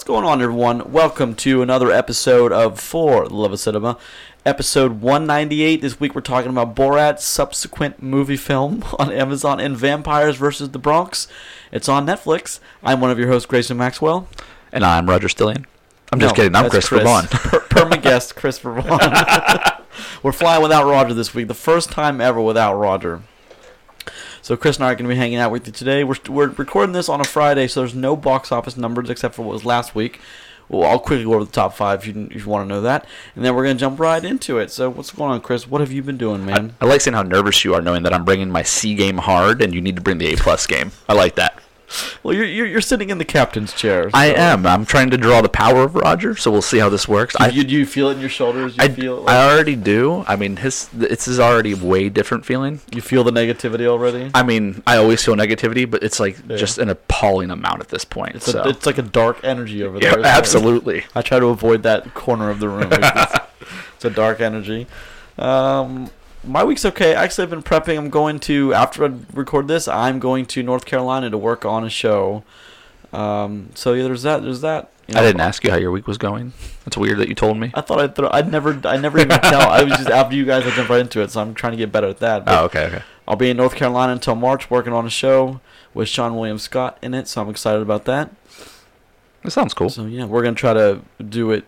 What's going on, everyone? Welcome to another episode of For the Love of Cinema, episode 198. This week we're talking about Borat's subsequent movie film on Amazon and Vampires versus the Bronx. It's on Netflix. I'm one of your hosts, Grayson Maxwell. And I'm Roger Stillion. I'm just No, kidding. I'm Chris. Boughan. Per- perma guest Christopher Boughan. We're flying without Roger this week. The first time ever without Roger. So Chris and I are going to be hanging out with you today. We're, we're recording this on a Friday, so there's no box office numbers except for what was last week. Well, I'll quickly go over the top five if you, if you want to know that, and then we're going to jump right into it. So what's going on, Chris? What have you been doing, man? I like seeing how nervous you are knowing that I'm bringing my C game hard and you need to bring the A plus game. I like that. Well, you're, you're you're sitting in the captain's chair. I am. I'm trying to draw the power of Roger, so we'll see how this works. You, I, do you feel it in your shoulders? You I, feel it I already do. I mean, his it's is already way different feeling. you feel the negativity already. I mean, I always feel negativity, but it's like Yeah. just an appalling amount at this point. It's, so. a, it's like a dark energy over there. yeah, there. it? absolutely. I try to avoid that corner of the room. It's, it's a dark energy. Um, my week's okay. Actually, I've been prepping. I'm going to after I record this. I'm going to North Carolina to work on a show. Um, so yeah, there's that. There's that. You I didn't ask you how your week was going. That's weird that you told me. I thought I'd throw. I'd never. I never even tell. I was just after you guys. I jumped right into it. So I'm trying to get better at that. But Oh, okay, okay. I'll be in North Carolina until March, working on a show with Seann William Scott in it. So I'm excited about that. That sounds cool. So yeah, we're gonna try to do it.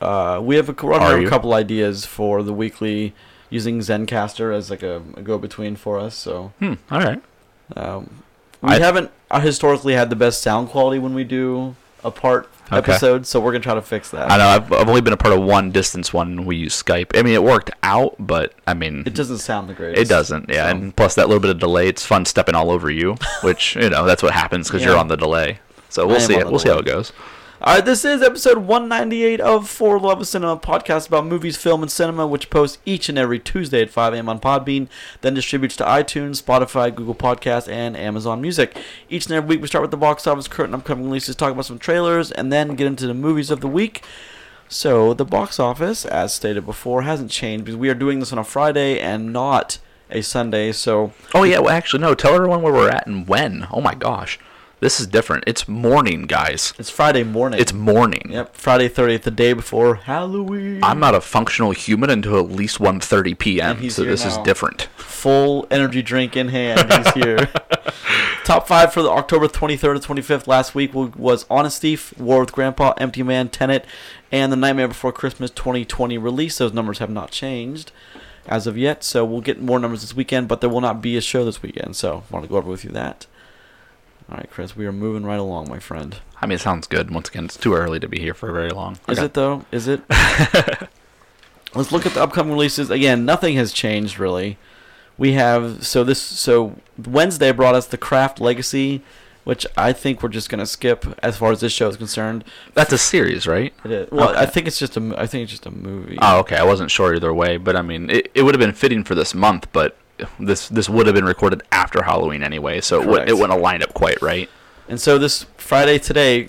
Uh, we have a, we're gonna have a couple ideas for the weekly using Zencastr as like a, a go-between for us. So Hmm. All right. um, we I- haven't uh, historically had the best sound quality when we do a part Okay. episode, so we're gonna try to fix that. I know. I've, I've only been a part of one distance one. We use Skype. I mean, it worked out, but I mean, It doesn't sound the greatest. It doesn't, yeah. So- And plus that little bit of delay, it's fun stepping all over you, which you know that's what happens because Yeah. you're on the delay. So we'll see on it. the We'll see how it goes. All right, this is episode 198 of For Love of Cinema, podcast about movies, film, and cinema, which posts each and every Tuesday at 5 a.m. on Podbean, then distributes to iTunes, Spotify, Google Podcasts, and Amazon Music. Each and every week, we start with the box office, current and upcoming releases, talk about some trailers, and then get into the movies of the week. So, the box office, as stated before, hasn't changed because we are doing this on a Friday and not a Sunday. So, Oh yeah. Well, actually, no. Tell everyone where we're at and when. Oh my gosh, this is different. It's morning, guys. it's Friday morning. It's morning. Yep, Friday 30th, the day before Halloween. I'm not a functional human until at least 1:30 And p.m. he's So here this is now. different. full energy drink in hand. He's here. Top five for the October 23rd to 25th last week wa- was Honest Thief, War with Grandpa, Empty Man, Tenet, and The Nightmare Before Christmas 2020 release. Those numbers have not changed as of yet, so we'll get more numbers this weekend, but there will not be a show this weekend, so I want to go over with you that. All right, Chris, we are moving right along, my friend. I mean, it sounds good. Once again, it's too early to be here for very long. Is Okay. it though? Is it? Let's look at the upcoming releases. Again, nothing has changed really. We have so this so Wednesday brought us the Craft Legacy, which I think we're just gonna skip as far as this show is concerned. That's a series, right? It is. Well, I think it's just a I think it's just a movie. Oh, okay. I wasn't sure either way, but I mean, it, it would have been fitting for this month, but this this would have been recorded after Halloween anyway, so it, would, it wouldn't have lined up quite right. And so this Friday today,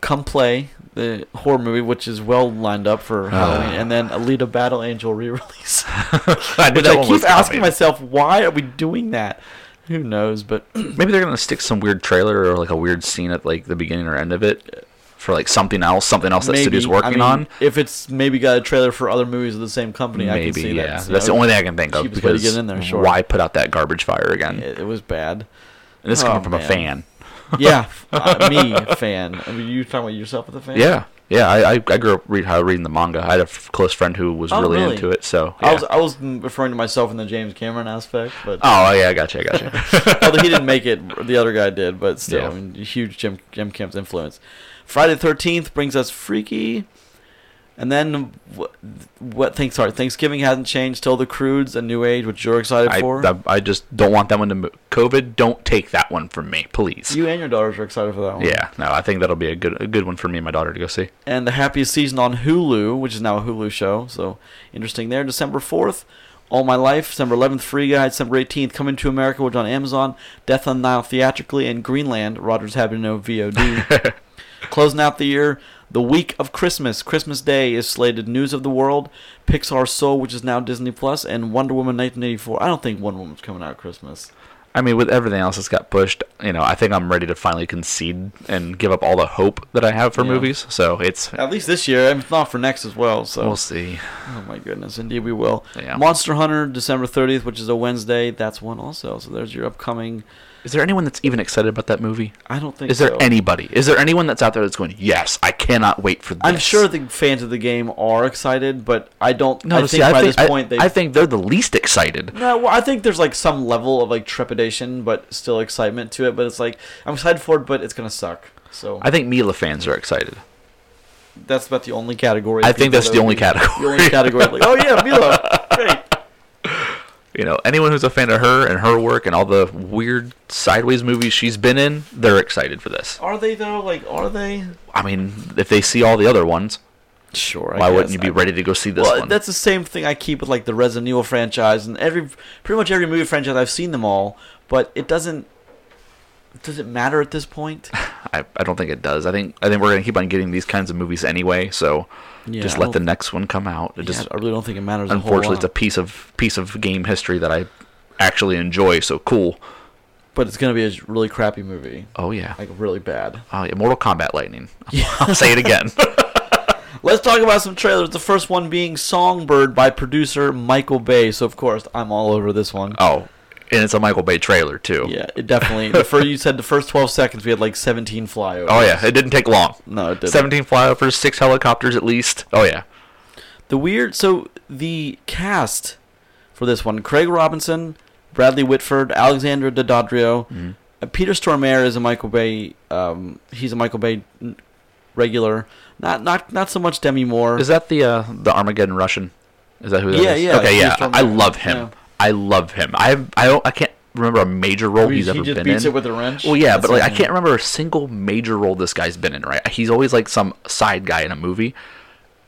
come play the horror movie, which is well lined up for uh. Halloween, and then Alita Battle Angel re-release. I Which I keep asking coming. myself, why are we doing that? Who knows? But Maybe they're gonna stick some weird trailer or like a weird scene at like the beginning or end of it uh, for like something else, something else that studio's Maybe. I working mean, on. If it's maybe got a trailer for other movies of the same company, I can Maybe, see that. yeah. That's the only thing I can think of cheapest way to because get in there, sure. why put out that garbage fire again? It, it was bad. And this Oh, coming from man. a fan. Yeah, uh, me a fan. I mean, you talking about yourself as a fan? Yeah, yeah. I, I, I grew up read, reading the manga. I had a f- close friend who was Oh, really, really? into it. So I was I was referring to myself in the James Cameron aspect, but oh, oh yeah, I got you. I got you. although he didn't make it, the other guy did. But still, Yeah. I mean, huge Jim Jim Camp's influence. Friday the Thirteenth brings us Freaky, and then what? What things? Sorry, Thanksgiving hasn't changed. Till the Croods, and New Age, which you're excited I, for. I, I just don't want that one to move. COVID, don't take that one from me, please. you and your daughters are excited for that one. yeah, no, I think that'll be a good a good one for me and my daughter to go see. and the happiest season on Hulu, which is now a Hulu show. So interesting there. December 4th, All My Life. December 11th, Free Guy. December 18th, Coming to America, which on Amazon. Death on the Nile theatrically. And Greenland, Rogers Happy to Know VOD. Closing out the year, the week of Christmas. Christmas Day is slated News of the World, Pixar Soul, which is now Disney Plus, and Wonder Woman 1984. I don't think Wonder Woman's coming out at Christmas. I mean, with everything else that's got pushed, you know, I think I'm ready to finally concede and give up all the hope that I have for Yeah. movies. So it's At least this year, and if not for next as well. So we'll see. Oh my goodness, indeed we will. Yeah. Monster Hunter, December 30th, which is a Wednesday. That's one also. So there's your upcoming. Is there anyone that's even excited about that movie? I don't think. Is there so. anybody? Is there anyone that's out there that's going, "Yes, I cannot wait for this"? I'm sure the fans of the game are excited, but I don't. No, I see, think I by think this point they. I think they're the least excited. no, well, I think there's like some level of like trepidation, but still excitement to it. But it's like I'm excited for it, but it's gonna suck. So I think Mila fans are excited. that's about the only category. I think that's that the only category. The only category. Like, oh yeah, Mila, great. You know, anyone who's a fan of her and her work and all the weird sideways movies she's been in, they're excited for this. Are they though? Like, are they? I mean, if they see all the other ones, Sure. I why wouldn't you be I- ready to go see this well, one? that's the same thing I keep with like the Resident Evil franchise and every pretty much every movie franchise I've seen them all, but it doesn't does it matter at this point? I, I don't think it does. I think I think we're gonna keep on getting these kinds of movies anyway. So Yeah, just let the next one come out. It Yeah, just I really don't think it matters. a whole unfortunately it's a piece of piece of game history that I actually enjoy. So cool. but it's gonna be a really crappy movie, Oh yeah. like really bad. Oh yeah. Mortal Kombat Lightning. Yeah. I'll say it again. Let's talk about some trailers. The first one being Songbird by producer Michael Bay. So of course I'm all over this one. oh, and it's a Michael Bay trailer too. Yeah, it definitely. the first you said the first 12 seconds we had like 17 flyovers. Oh yeah. It didn't take long. No, it didn't. 17 flyovers, six helicopters at least. Oh yeah. The weird. So the cast for this one: Craig Robinson, Bradley Whitford, Alexandra Daddario, Mhm. uh, Peter Stormare is a Michael Bay. Um, he's a Michael Bay regular. Not not not so much Demi Moore. Is that the uh, the Armageddon Russian? Is that who that Yeah, is? yeah, Okay, yeah. I love him. Yeah. I love him. I I don't I can't remember a major role he, he's he ever just been beats in. it with a wrench. well, yeah, That's but like I can't remember a single major role this guy's been in. Right? He's always like some side guy in a movie.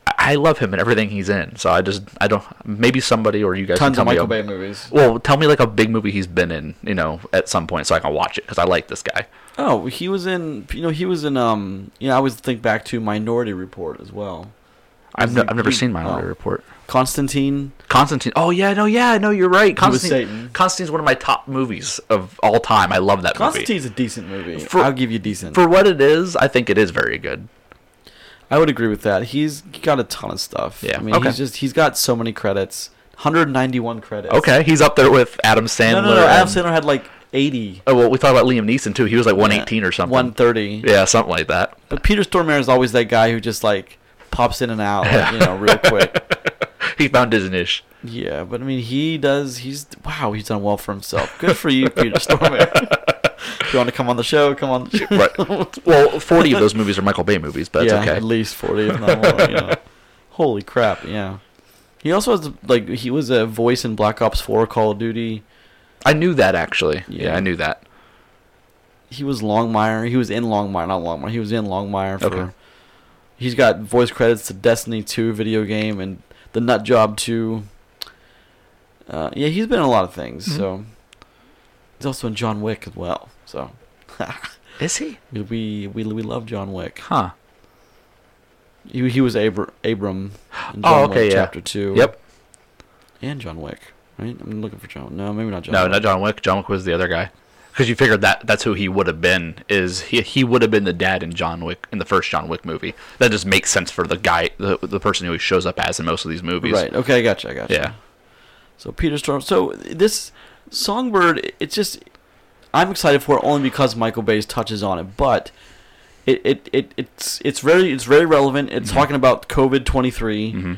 I- I love him and everything he's in. So I just I don't maybe somebody or you guys Tons can of Michael me. Bay movies. Well, tell me like a big movie he's been in, you know, at some point so I can watch it because I like this guy. Oh, he was in. You know, he was in. Um, you know, I always think back to Minority Report as well. I've, Was no, I've never he- seen Minority oh. Report. Constantine. Constantine. Oh yeah, no, yeah, no, you're right. Constantine. Satan. Constantine's one of my top movies of all time. I love that movie. Constantine's a decent movie. For- I'll give you decent. For what it is, I think it is very good. I would agree with that. He's got a ton of stuff. Yeah, I mean, okay. he's just he's got so many credits. 191 credits. Okay, he's up there with Adam Sandler. No, no, no. Adam Sandler had like 80, Oh well, we talked about Liam Neeson too. He was like 118 or something. 130. Yeah, something like that. But Peter Stormare is always that guy who just like pops in and out, like, you know, real quick. he found his niche. Yeah, but I mean, he does. He's wow. He's done well for himself. Good for you, Peter Stormare. if you want to come on the show, come on. The show. Right. Well, 40 of those movies are Michael Bay movies, but yeah, okay. at least 40, if not more. You know. Holy crap! Yeah. He also has like he was a voice in Black Ops 4, Call of Duty. I knew that actually. Yeah. Yeah. I knew that. he was Longmire. He was in Longmire, not Longmire. He was in Longmire for. Okay. He's got voice credits to Destiny 2 video game and The Nut Job 2. Uh, yeah, he's been in a lot of things. Mhm. So he's also in John Wick as well. So Is he? we we we, we love John Wick. Huh. He he was Abr- Abram in John Oh, okay, Wick yeah. Chapter 2. Yep. And John Wick, right? I'm looking for John. No, maybe not John. No, Wick. not John Wick. John Wick was the other guy. Because you figured that that's who he would have been. Is he? He would have been the dad in John Wick in the first John Wick movie. That just makes sense for the guy, the, the person who he shows up as in most of these movies. Right. Okay, I gotcha. I gotcha. Yeah. So Peter Storm. So this Songbird, it's just I'm excited for it only because Michael Bay's touches on it, but it it, it it's it's very it's very relevant. It's Mhm. talking about COVID twenty three, hmm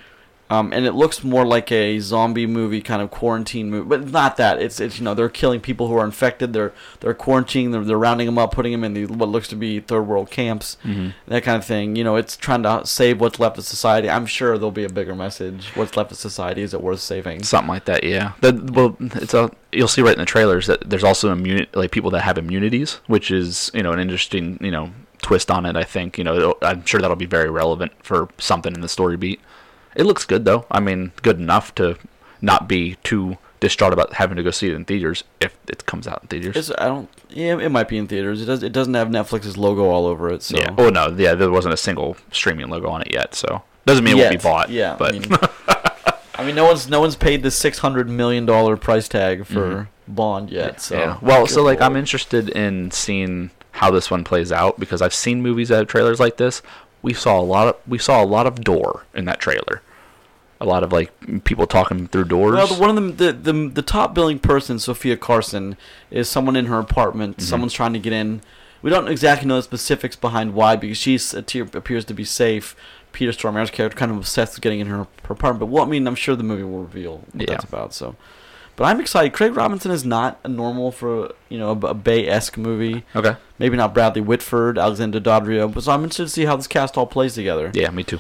um, and it looks more like a zombie movie kind of quarantine movie, but not that. It's it's you know they're killing people who are infected. They're they're quarantining. They're, they're rounding them up, putting them in the what looks to be third world camps. hmm That kind of thing. You know, it's trying to save what's left of society. I'm sure there'll be a bigger message. What's left of society is it worth saving? Something like that. Yeah. That, well, it's a. You'll see right in the trailers that there's also immuni- like people that have immunities, which is you know an interesting you know twist on it. I think you know I'm sure that'll be very relevant for something in the story beat. It looks good though. I mean, good enough to not be too distraught about having to go see it in theaters if it comes out in theaters. It's, I don't. Yeah, it might be in theaters. It does. It doesn't have Netflix's logo all over it. So Yeah. Oh no. Yeah. There wasn't a single streaming logo on it yet, so doesn't mean it won't be bought. Yeah, But I mean, I mean, no one's no one's paid the six hundred million dollar price tag for Mhm. Bond yet. So yeah. Well, so good like I'm interested in seeing how this one plays out because I've seen movies that have trailers like this. We saw a lot of we saw a lot of door in that trailer. A lot of like people talking through doors. Well, the, one of them, the, the the top billing person, Sofia Carson, is someone in her apartment. Mm-hmm. Someone's trying to get in. We don't exactly know the specifics behind why, because she appears to be safe. Peter Stormare's character kind of obsessed with getting in her, her apartment. But well, I mean, I'm sure the movie will reveal what Yeah. that's about. So, but I'm excited. Craig Robinson is not a normal for you know a, a Bay esque movie. okay. Maybe not Bradley Whitford, Alexander Daddario. But so I'm interested to see how this cast all plays together. Yeah, me too.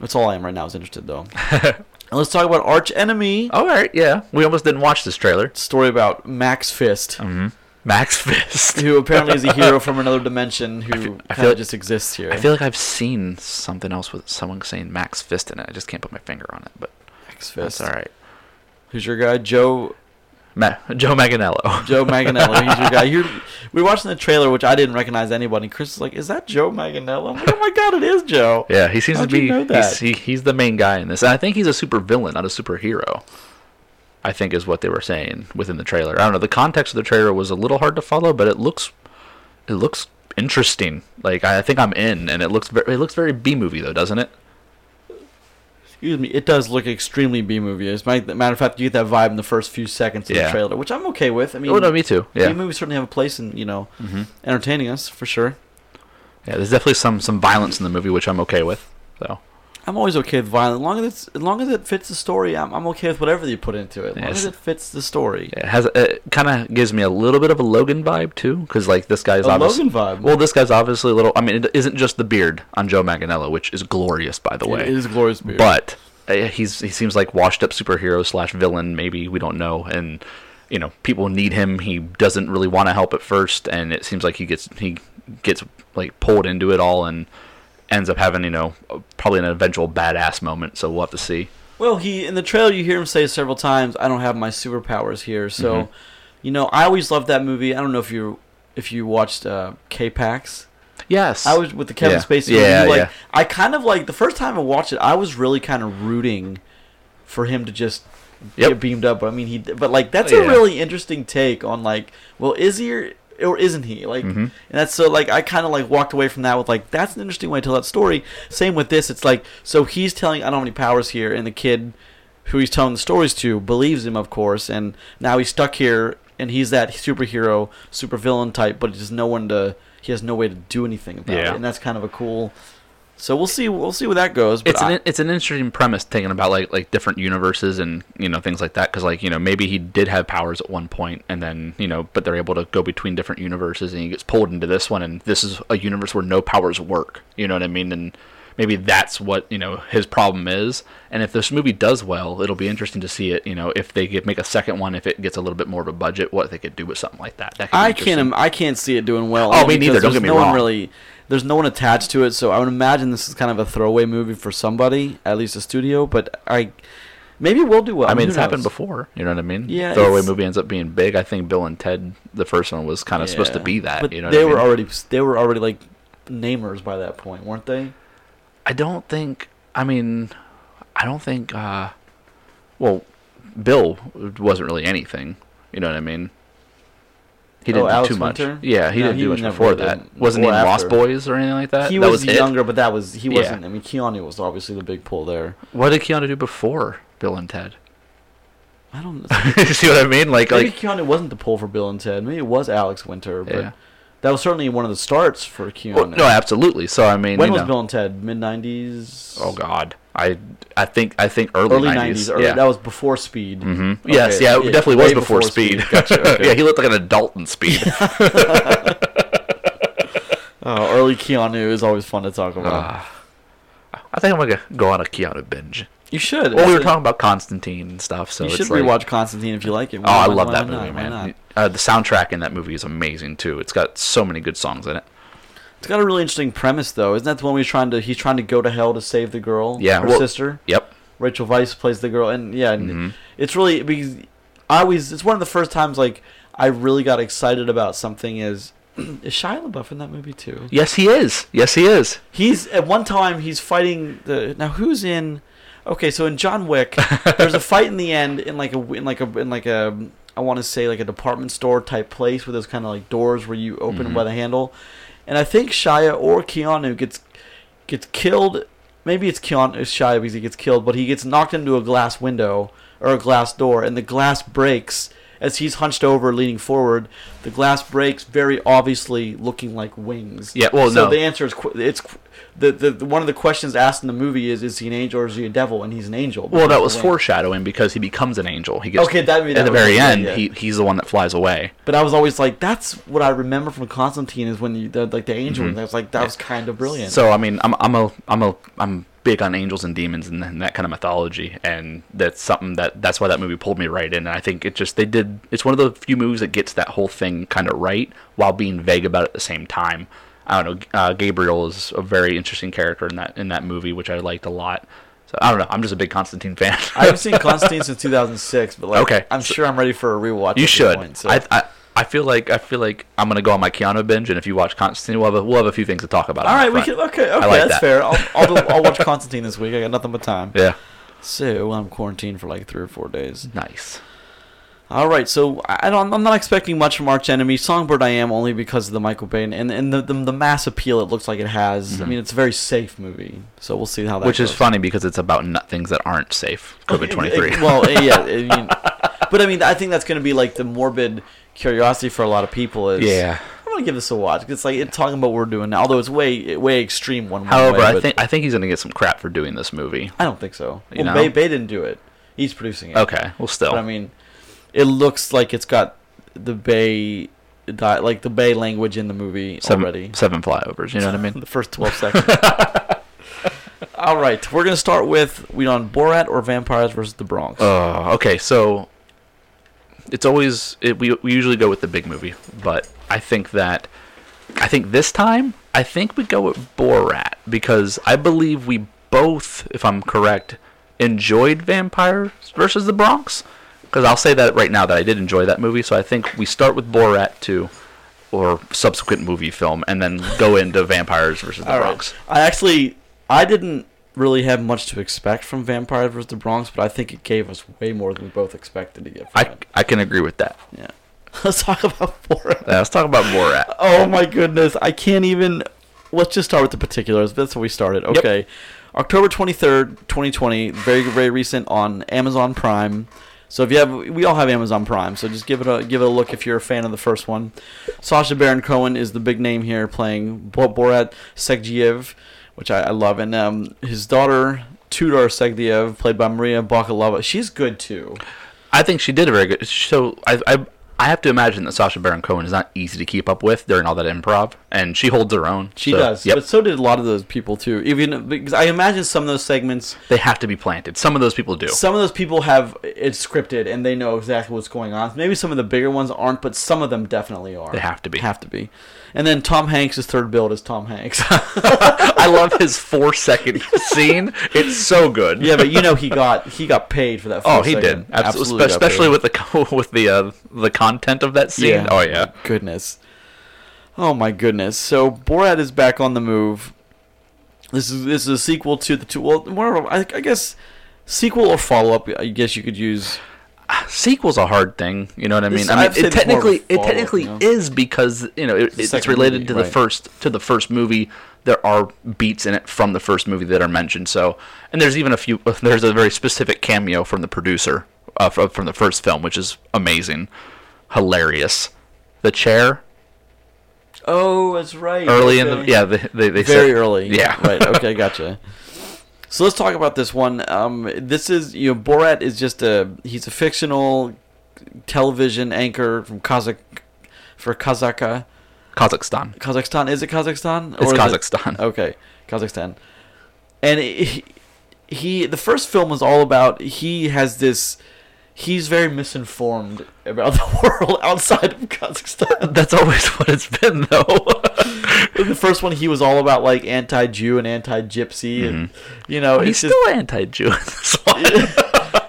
That's all I am right now. Is interested though. and let's talk about Arch Enemy. All right. Yeah, we almost didn't watch this trailer. Story about Max Fist. Mm-hmm. Max Fist. who apparently is a hero from another dimension who I feel- I kind of just exists here. I feel like I've seen something else with someone saying Max Fist in it. I just can't put my finger on it, but Max that's Fist. all right. Who's your guy? Joe Ma- Joe Manganiello. Joe Manganiello. He's your guy. You're, we were watching the trailer, which I didn't recognize anybody. Chris is like, "Is that Joe Manganiello?" I'm like, "Oh my god, it is Joe." Yeah, he seems How'd to you be. know that? He's, he, he's the main guy in this, and I think he's a super villain, not a superhero. I think is what they were saying within the trailer. I don't know. The context of the trailer was a little hard to follow, but it looks, it looks interesting. Like I think I'm in, and it looks very, it looks very B movie though, doesn't it? Excuse me. It does look extremely B movie. As a matter of fact, you get that vibe in the first few seconds of Yeah. the trailer, which I'm okay with. I mean, oh no, me too. Yeah, B movies certainly have a place in you know hmm entertaining us for sure. yeah. There's definitely some some violence in the movie, which I'm okay with. So I'm always okay with violence. As long as it's, as long as it fits the story, I'm, I'm okay with whatever you put into it. As long as it fits the story. it has it kind of gives me a little bit of a Logan vibe too, because like this guy's A obviously. Logan vibe. Well, this guy's obviously a little. I mean, it isn't just the beard on Joe Manganiello, which is glorious, by the way. it is glorious beard. but uh, he's he seems like washed up superhero slash villain maybe we don't know and you know people need him he doesn't really want to help at first and it seems like he gets he gets like pulled into it all and ends up having you know probably an eventual badass moment so we'll have to see Well, he in the trailer you hear him say several times, "I don't have my superpowers here." So, Mhm. you know, I always loved that movie. I don't know if you if you watched uh, K-Pax. yes I was with the Kevin Yeah. Spacey. Yeah, movie, like, yeah. I kind of like the first time I watched it. I was really kind of rooting for him to just Yep. get beamed up. But I mean, he. But like, that's Oh, a really interesting take on like, well, is he or, isn't he? Like, Mhm. and that's so like I kind of like walked away from that with like that's an interesting way to tell that story. Same with this. It's like so he's telling I don't have any powers here, and the kid who he's telling the stories to believes him, of course, and now he's stuck here, and he's that superhero, supervillain type, but there's no one to. He has no way to do anything about Yeah. it, and that's kind of a cool. So we'll see. We'll see where that goes. But it's I- an it's an interesting premise thinking about like like different universes and you know things like that because like you know maybe he did have powers at one point and then you know but they're able to go between different universes and he gets pulled into this one and this is a universe where no powers work you know what I mean and maybe that's what you know his problem is and if this movie does well it'll be interesting to see it you know if they could make a second one if it gets a little bit more of a budget what they could do with something like that, that I can't. I can't see it doing well. Oh, me neither, don't get me no One wrong. really, there's no one attached to it, so I would imagine this is kind of a throwaway movie for somebody, at least a studio. But I, maybe we'll do well. I mean, it's happened before. You know what I mean? Yeah, Throwaway movie ends up being big. I think Bill and Ted, the first one, was kind of supposed to be that. But you know, they what I were mean? already they were already like namers by that point, weren't they? I don't think. I mean, I don't think. uh Well, Bill wasn't really anything. You know what I mean? He Oh, didn't do Alex too much. Winter? Yeah, he No, didn't he do much before did. that. Wasn't he in Lost. Boys or anything like that? he that was, younger, but that was he wasn't. I mean, Keanu was obviously the big pull there. What did Keanu do before Bill and Ted? I don't. See what I mean? Like, Maybe like, Keanu wasn't the pull for Bill and Ted. Maybe it was Alex Winter, but yeah. That was certainly one of the starts for Keanu. Well, no, absolutely. So I mean, when was know. Bill and Ted? Mid nineties. Oh God, I I think I think early early nineties. nineties. Yeah. That was before Speed. hmm Okay, Yes, yeah, it yeah, definitely was before, before Speed. Speed. Gotcha, okay. yeah, he looked like an adult in Speed. Oh, early Keanu is always fun to talk about. Ah. I think I'm gonna go on a Keanu binge. You should. Well, we were a- talking about Constantine and stuff, so you should like, rewatch Constantine if you like it. Oh, I Why- love why that not? movie, Why man. Uh, the soundtrack in that movie is amazing too. It's got so many good songs in it. It's got a really interesting premise, though. Isn't that the one he's trying to he's trying to go to hell to save the girl? Yeah, her well- sister. Yep. Rachel Weisz plays the girl, and yeah, and Mhm. it's really because I always it's one of the first times like I really got excited about something. Is is Shia LaBeouf in that movie too? Yes, he is. Yes, he is. He's at one time he's fighting the now who's in. Okay, so in John Wick, there's a fight in the end in like a in like a in like a I want to say like a department store type place with those kind of like doors where you open Mhm. by the handle, and I think Shia or Keanu gets gets killed. Maybe it's Keanu it's Shia because he gets killed, but he gets knocked into a glass window or a glass door, and the glass breaks as he's hunched over, leaning forward. The glass breaks, very obviously looking like wings. Yeah, well, so no. the answer is qu- it's qu- the, the the one of the questions asked in the movie is is he an angel or is he a devil? And he's an angel. Well, that was foreshadowing because he becomes an angel. He gets Okay, that- that at the very yeah, end. yeah. He he's the one that flies away. But I was always like, that's what I remember from Constantine is when you the, like the angel. Mhm. And I was like, that was kind of brilliant. So I mean, I'm I'm a I'm a I'm big on angels and demons and, and that kind of mythology, and that's something that that's why that movie pulled me right in. And I think it just they did. It's one of the few movies that gets that whole thing kind of right while being vague about it at the same time. I don't know. Uh, Gabriel is a very interesting character in that in that movie, which I liked a lot. So I don't know. I'm just a big Constantine fan. I haven't seen Constantine since 2006, but like, Okay. I'm sure I'm ready for a rewatch. You should. Point, so. I, I I feel like I feel like I'm gonna go on my Keanu binge, and if you watch Constantine, we'll have a, we'll have a few things to talk about. All right, we can. Okay, okay, like that's that. fair. I'll I'll, I'll watch Constantine this week. I got nothing but time. Yeah, So I'm quarantined for like three or four days. nice. All right, so I don't, I'm not expecting much from Arch Enemy. Songbird I am only because of the Michael Bay and and the the, the mass appeal it looks like it has. I Mhm. mean, it's a very safe movie, so we'll see how that. Which is funny because it's about n- things that aren't safe. COVID twenty three. Well, eh, yeah, I mean, but I mean, I think that's going to be like the morbid curiosity for a lot of people. Is yeah. I'm gonna give this a watch. It's like it's talking about what we're doing now, although it's way way extreme one. one However, way, I think I think he's gonna get some crap for doing this movie. I don't think so. You well, know? Bay, Bay didn't do it. He's producing it. Okay, well, still. But I mean, it looks like it's got the Bay, di- like the Bay language in the movie seven, already. seven flyovers. You know what I mean? the first 12 seconds. All right, we're gonna start with we on Borat or Vampires versus the Bronx. Uh, okay, so it's always it, we we usually go with the big movie, but I think that I think this time I think we go with Borat because I believe we both, if I'm correct, enjoyed Vampires versus the Bronx. Because I'll say that right now that I did enjoy that movie, so I think we start with Borat two, or subsequent movie film, and then go into Vampires versus the All right. Bronx. I actually I didn't really have much to expect from Vampires versus the Bronx, but I think it gave us way more than we both expected to get from I it. I can agree with that. Yeah. Let's talk about Borat. Yeah, let's talk about Borat. Oh my goodness, I can't even. Let's just start with the particulars. That's where we started. Yep. Okay, October twenty third, twenty twenty. Very very recent on Amazon Prime. So if you have, we all have Amazon Prime. So just give it a give it a look if you're a fan of the first one. Sacha Baron Cohen is the big name here, playing Borat Sagdiyev, which I, I love, and um, his daughter Tutar Sagdiyev, played by Maria Bakalova. She's good too. I think she did a very good. So I, I, I have to imagine that Sacha Baron Cohen is not easy to keep up with during all that improv, and she holds her own. She So, does, Yep. but so did a lot of those people too. Even because I imagine some of those segments they have to be planted. Some of those people do. Some of those people have it scripted and they know exactly what's going on. Maybe some of the bigger ones aren't, but some of them definitely are. They have to be. Have to be. And then Tom Hanks is third billed as Tom Hanks. I love his four second scene. It's so good. yeah, but you know he got he got paid for that. Oh, he second. did. Absolutely. got Especially with the with the uh, the content of that scene. Oh yeah. Goodness. Oh my goodness. So Borat is back on the move. This is this is a sequel to the two. Well, more of a, I, I guess sequel or follow up. I guess you could use. Sequel's a hard thing. You know what I This- mean? I mean, it it's more technically it follow-up, technically you know? is because you know it, the it's related movie, to the right. first to the first movie. There are beats in it from the first movie that are mentioned. So, and there's even a few. There's a very specific cameo from the producer uh, from, from the first film, which is amazing, hilarious. The chair Oh, that's right. early in the yeah they they, they very said, early. Yeah. right. Okay, gotcha. So let's talk about this one. Um, this is you know Borat is just a he's a fictional television anchor from Kazakh for Kazaka Kazakhstan. Kazakhstan. Is it Kazakhstan? It's is it- Kazakhstan. Okay, Kazakhstan. And he, he the first film was all about he has this he's very misinformed about the world outside of Kazakhstan. That's always what it's been though. The first one, he was all about like anti-Jew and anti-Gypsy, and you know, Mm-hmm. he's just, still anti-Jew in this one.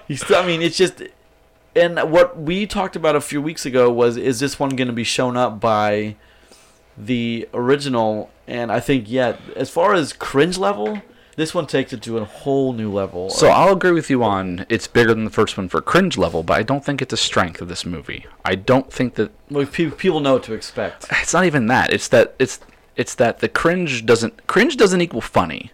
he's still. I mean, it's just. And what we talked about a few weeks ago was, is this one going to be shown up by the original? And I think, yeah, as far as cringe level, This one takes it to a whole new level. So I'll agree with you on it's bigger than the first one for cringe level, but I don't think it's a strength of this movie. I don't think that Well, pe- people know what to expect. it's not even that. It's that it's it's that the cringe doesn't cringe doesn't equal funny.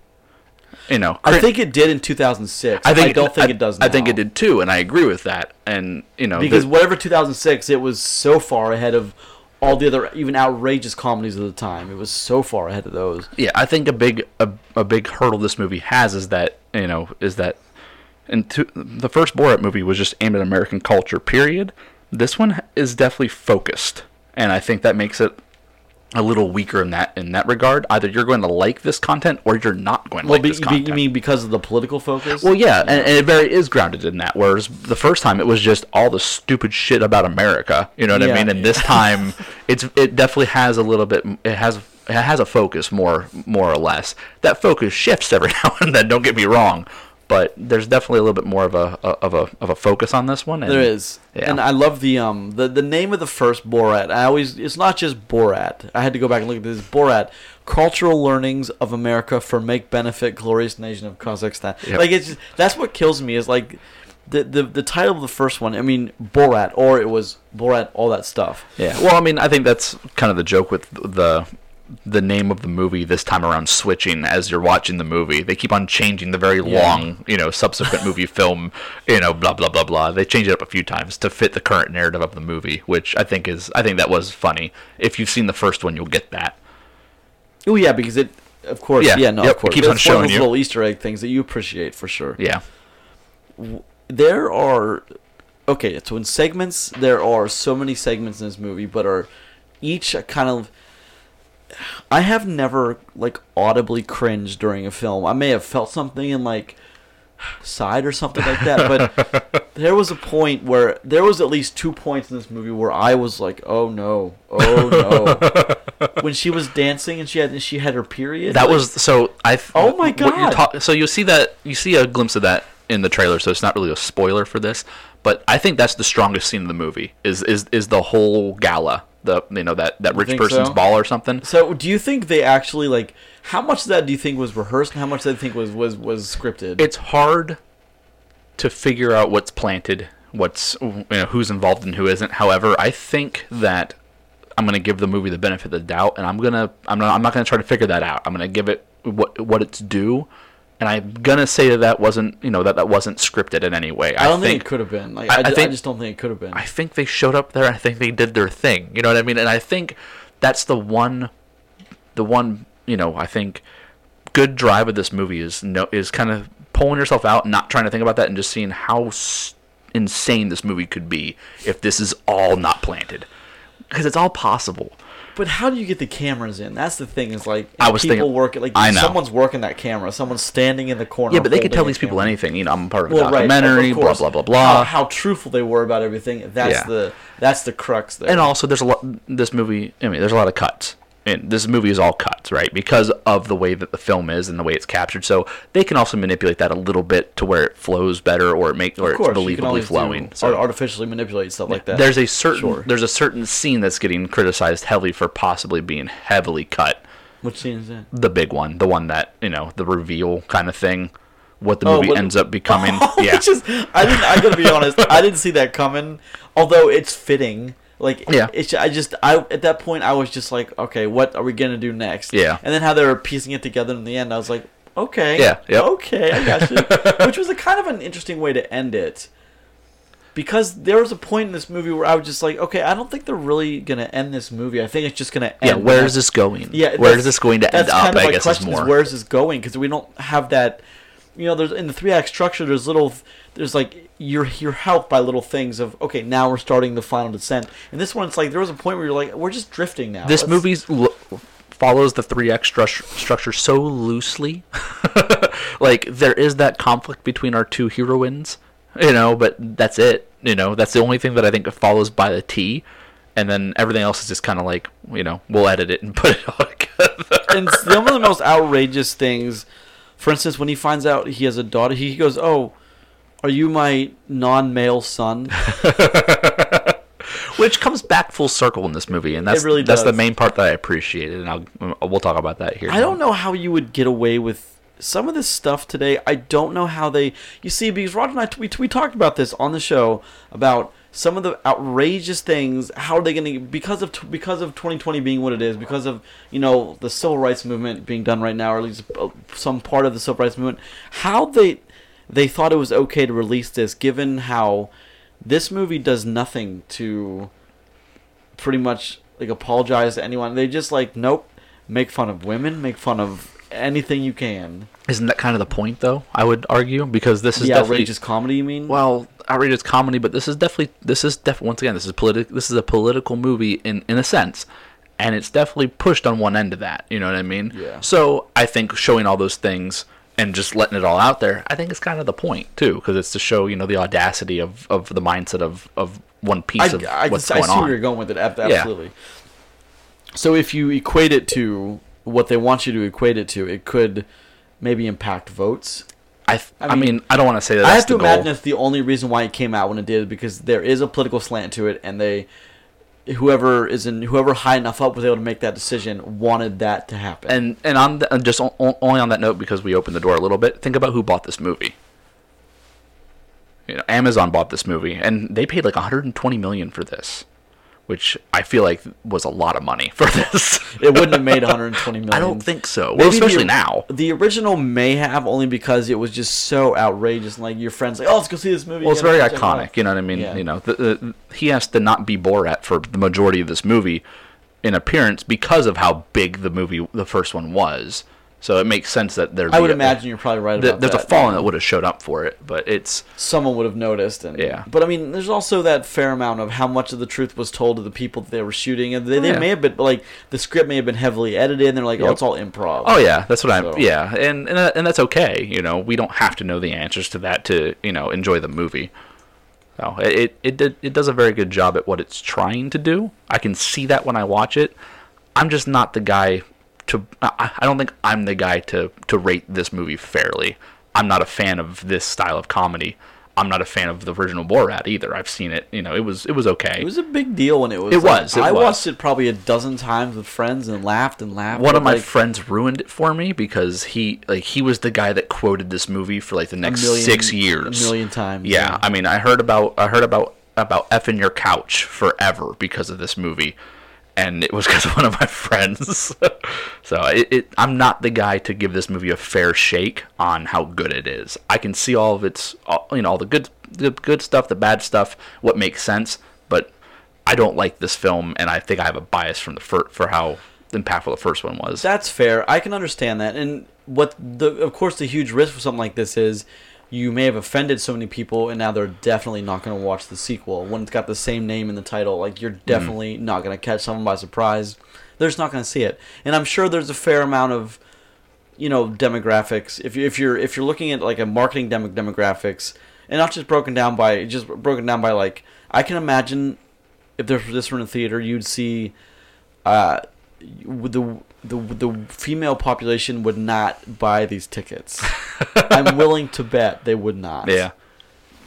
You know, I think it did in 2006. I think don't think I, it does. I think it did too, and I agree with that. And you know, because the- whatever 2006, it was so far ahead of all the other even outrageous comedies of the time. It was so far ahead of those. yeah, I think a big a, a big hurdle this movie has is that you know is that and to, the first Borat movie was just aimed at American culture. Period. This one is definitely focused, and I think that makes it a little weaker in that in that regard. Either you're going to like this content or you're not going to Well, like be, this be- content. you mean because of the political focus? Well, yeah, and, and it very is grounded in that. Whereas the first time it was just all the stupid shit about America. You know what Yeah. I mean? And this time, it's it definitely has a little bit. It has it has a focus more more or less. That focus shifts every now and then. Don't get me wrong, but there's definitely a little bit more of a of a of a focus on this one. And There is, Yeah. and I love the um the, the name of the first Borat. I always it's not just Borat. I had to go back and look at this Borat. Cultural learnings of America for make benefit glorious nation of Kazakhstan. Yep. Like it's just, that's what kills me is like the, the the title of the first one. I mean Borat, or it was Borat, all that stuff. Yeah. Well, I mean, I think that's kind of the joke with the the name of the movie this time around switching as you're watching the movie. They keep on changing the very Yeah. long, you know, subsequent movie film, you know, blah blah blah blah. They change it up a few times to fit the current narrative of the movie, which I think is I think that was funny. If you've seen the first one, you'll get that. Oh yeah, because it. Of course, Yeah, yeah, no, yep, of course. it keeps on That's one of showing those you. little Easter egg things that you appreciate for sure. Yeah. there are okay so in segments there are so many segments in this movie but are each a kind of i have never like audibly cringed during a film i may have felt something and like sighed or something like that but there was a point where there was at least two points in this movie where i was like oh no oh no when she was dancing and she had she had her period That like- was so I. th- Oh my what you're God. talk- so you see that you see a glimpse of that in the trailer, so it's not really a spoiler for this. But I think that's the strongest scene in the movie. Is is is the whole gala, the you know that that rich person's so? ball or something. So, do you think they actually like? How much of that do you think was rehearsed, and how much do you think was was was scripted? It's hard to figure out what's planted, what's you know who's involved and who isn't. However, I think that I'm gonna give the movie the benefit of the doubt, and I'm gonna I'm not I'm not gonna try to figure that out. I'm gonna give it what what it's due, and I'm gonna say that that wasn't you know that that wasn't scripted in any way. I don't think, it could have been. Like, I- I, I ju- I just don't think it could have been. I think they showed up there. I think they did their thing. You know what I mean? And I think that's the one, the one you know. I think good drive of this movie is no is kind of pulling yourself out, and not trying to think about that, and just seeing how s- insane this movie could be if this is all not planted, because it's all possible. But how do you get the cameras in? That's the thing. Is like I was people thinking- working. Like I know. someone's working that camera. Someone's standing in the corner. Yeah, but they could tell these people camera. anything. You know, I'm part of a Well, right, documentary. blah blah blah blah. How, how truthful they were about everything. That's Yeah. the that's the crux there. and also there's a lot this movie i mean there's a lot of cuts and this movie is all cuts right because of the way that the film is and the way it's captured so they can also manipulate that a little bit to where it flows better or it make or course, it's believably flowing so art- artificially manipulate stuff like that. there's a certain Sure. there's a certain scene that's getting criticized heavily for possibly being heavily cut Which scene is that? the big one the one that you know the reveal kind of thing what the Oh, movie what- ends up becoming Oh, yeah just I didn't. I gotta be honest. I didn't see that coming. Although it's fitting. Like Yeah. It's. I just. I at that point I was just like, okay, what are we gonna do next? Yeah. And then how they were piecing it together in the end, I was like, okay. Yeah, yep. Okay, I got you. Which was a kind of an interesting way to end it. Because there was a point in this movie where I was just like, okay, I don't think they're really gonna end this movie. I think it's just gonna yeah end. where when is this going yeah, where is this going to end up kind of i guess is more where is this going? Because we don't have that. You know, there's in the three act structure. There's little. There's like you're you're helped by little things of okay. Now we're starting the final descent. And this one, it's like there was a point where you're like, we're just drifting now. this Let's- movie's lo- follows the 3x stru- structure so loosely like there is that conflict between our two heroines you know but that's it you know that's the only thing that i think follows by the t and then everything else is just kind of like you know we'll edit it and put it all together and some of the most outrageous things. For instance, when he finds out he has a daughter, he goes, "Oh, are you my non-male son?" which comes back full circle in this movie and that's really that's the main part that i appreciated and I'll, uh, we'll talk about that here I don't know how you would get away with some of this stuff today, I don't know how they. You see, because Roger and I we, we talked about this on the show about some of the outrageous things. How are they going to because of because of 2020 being what it is, because of you know the civil rights movement being done right now, or at least uh, some part of the civil rights movement. How they they thought it was okay to release this, given how this movie does nothing to pretty much like apologize to anyone. They just like nope, make fun of women, make fun of anything you can. Isn't that kind of the point, though? I would argue because this is The definitely outrageous comedy, you mean? well outrageous comedy, but this is definitely this is def- once again this is politi- this is a political movie in in a sense, and it's definitely pushed on one end of that. You know what I mean? Yeah. So I think showing all those things and just letting it all out there, I think it's kind of the point too, because it's to show you know the audacity of of the mindset of of one piece I, of I, what's I going see on. where you're going with it. ab- Absolutely. So if you equate it to what they want you to equate it to, it could maybe impact votes. I, th- I I, mean, mean, I don't want to say that. I That's have to the goal. imagine it's the only reason why it came out when it did because there is a political slant to it, and they, whoever is in whoever high enough up was able to make that decision wanted that to happen. And and on the, just o- o- only on that note because we opened the door a little bit. Think about who bought this movie. You know, Amazon bought this movie, and they paid like 120 million for this, which I feel like was a lot of money for this. it wouldn't have made 120 million. I don't think so. Maybe Well, especially the, now. The original may have only because it was just so outrageous. And like your friends, like, oh, let's go see this movie. Well, it's very gotta it iconic. You know what I mean? Yeah. You know, the, the, he has to not be Borat for the majority of this movie in appearance because of how big the movie, the first one was. So it makes sense that there'd I would a- imagine you're probably right that about there's that. a fallen that would have showed up for it, but it's Someone would have noticed, and Yeah. But I mean, there's also that fair amount of how much of the truth was told to the people that they were shooting, and they, they Yeah. may have been like the script may have been heavily edited, and they're like, oh, it's all improv. Oh yeah, that's what I'm. Yeah, and and, that, and that's okay. You know, we don't have to know the answers to that to you know enjoy the movie. So it it it, did, it does a very good job at what it's trying to do. I can see that when I watch it. I'm just not the guy to. I, I don't think I'm the guy to to rate this movie fairly. I'm not a fan of this style of comedy. I'm not a fan of the original Borat either. I've seen it. You know, it was it was okay. It was a big deal when it was. It was, it I was. watched it probably a dozen times with friends and laughed and laughed. one of my like, friends ruined it for me because he like he was the guy that quoted this movie for like the next million- six years. a million times. Yeah, I mean, I heard about I heard about about effing your couch forever because of this movie, and it was because of one of my friends. so it, it, I'm not the guy to give this movie a fair shake on how good it is. I can see all of its, all, you know, all the good, the good stuff, the bad stuff, what makes sense, but I don't like this film, and I think I have a bias from the fir- for how impactful the first one was. That's fair. I can understand that. And what the of course the huge risk for something like this is you may have offended so many people and now they're definitely not going to watch the sequel when it's got the same name in the title. Like you're definitely not going to catch someone by surprise. They're just not going to see it. And I'm sure there's a fair amount of you know demographics if you if you're if you're looking at like a marketing demo- demographics and not just broken down by just broken down by like I can imagine if this were in a theater you'd see uh with the the the female population would not buy these tickets. I'm willing to bet they would not. yeah.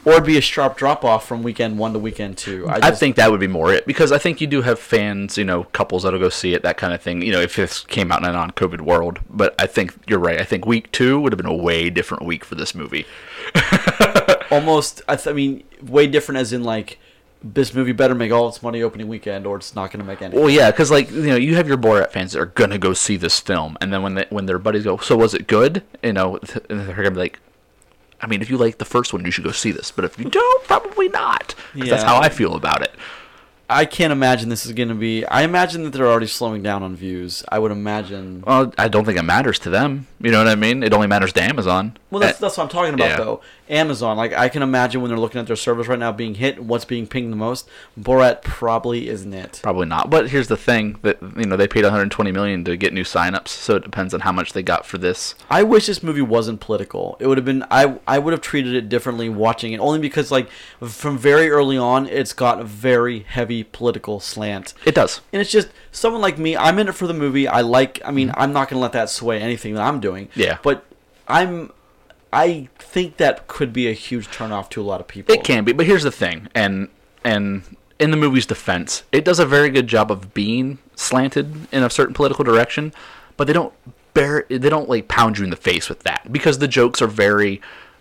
Or be a sharp drop off from weekend one to weekend two. I, I, think that would be more it because I think you do have fans, you know, couples that'll go see it, that kind of thing. You know, if this came out in a non-COVID world, but I think you're right. I think week two would have been a way different week for this movie. almost. I, th- I mean, way different as in like this movie better make all its money opening weekend, or it's not going to make any. Well, yeah, because like you know, you have your Borat fans that are gonna go see this film, and then when they, when their buddies go, so was it good? You know, they're gonna be like, I mean, if you like the first one, you should go see this, but if you don't, probably not. 'Cause That's how I feel about it. I can't imagine this is going to be. I imagine that they're already slowing down on views. I would imagine. Well, I don't think it matters to them. You know what I mean? It only matters to Amazon. Well, that's, Uh, that's what I'm talking about, yeah. though. Amazon, like, I can imagine when they're looking at their servers right now being hit, what's being pinged the most. Borat probably isn't it. Probably not. But here's the thing that you know they paid 120 million to get new signups, so it depends on how much they got for this. I wish this movie wasn't political. It would have been. I I would have treated it differently watching it, only because like from very early on, it's got a very heavy political slant. It does. And it's just someone like me. I'm in it for the movie. I like. I mean, I'm not gonna let that sway anything that I'm doing. Mm-hmm. Yeah. But I'm. I think that could be a huge turnoff to a lot of people. It can be, but here's the thing, and and in the movie's defense, it does a very good job of being slanted in a certain political direction, but they don't bear they don't like pound you in the face with that because the jokes are very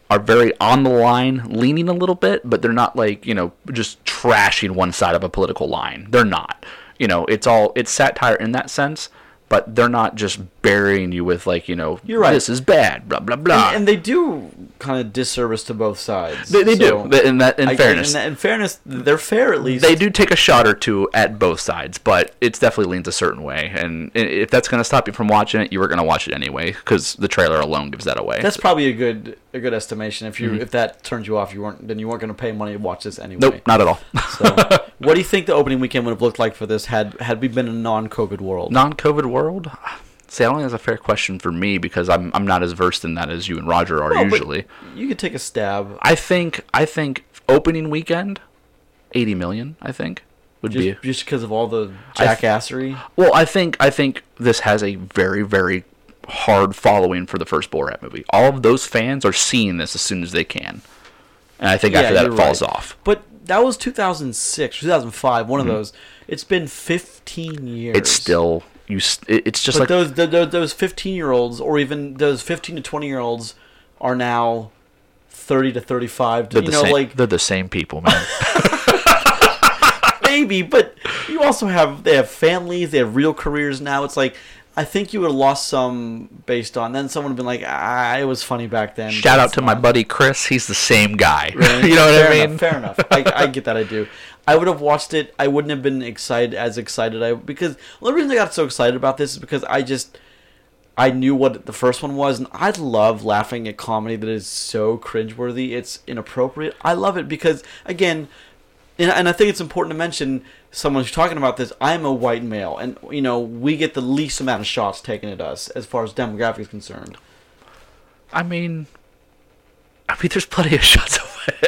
are very on the line, leaning a little bit, but they're not like, you know, just trashing one side of a political line. They're not. You know, it's all it's satire in that sense, but they're not just burying you with like, you know, You're right. this is bad, blah blah blah. and, and they do kind of disservice to both sides. they, they So, do. In that in I- fairness. in, in fairness, they're fair at least. they do take a shot or two at both sides, but it's definitely leans a certain way. And if that's going to stop you from watching it, you were going to watch it anyway because the trailer alone gives that away. That's probably a good a good estimation. If you if that turns you off, you weren't then you weren't going to pay money to watch this anyway. Mm-hmm. nope, not at all. So, what do you think the opening weekend would have looked like for this had had we been in a non-COVID world? Non-COVID world. See, I don't think that's a fair question for me because I'm I'm not as versed in that as you and Roger are but usually. you could take a stab. I think I think opening weekend, eighty million. I think would be Just, just because of all the I th- jackassery. Well, I think I think this has a very very hard following for the first Borat movie. All of those fans are seeing this as soon as they can, and I think after that it you're falls right. off. But that was 2006, 2005, one of those. It's been 15 years. Mm-hmm. It's still you. It's just But like those th- th- those 15 year olds, or even those 15 to 20 year olds, are now 30 to 35. they're you the know, same. like they're the same people, man. maybe, but you also have they have families, they have real careers now. It's like I think you would have lost some based on. Then someone would have been like, ah, it was funny back then. Shout out to my buddy Chris. He's the same guy. Really? you know what fair I enough, mean? fair enough. I, I get that. I do. I would have watched it. I wouldn't have been excited as excited. I because the only reason I got so excited about this is because I just I knew what the first one was, and I love laughing at comedy that is so cringeworthy. It's inappropriate. I love it because again, and, and I think it's important to mention someone who's talking about this. I'm a white male, and you know we get the least amount of shots taken at us as far as demographic is concerned. I mean, I mean, there's plenty of shots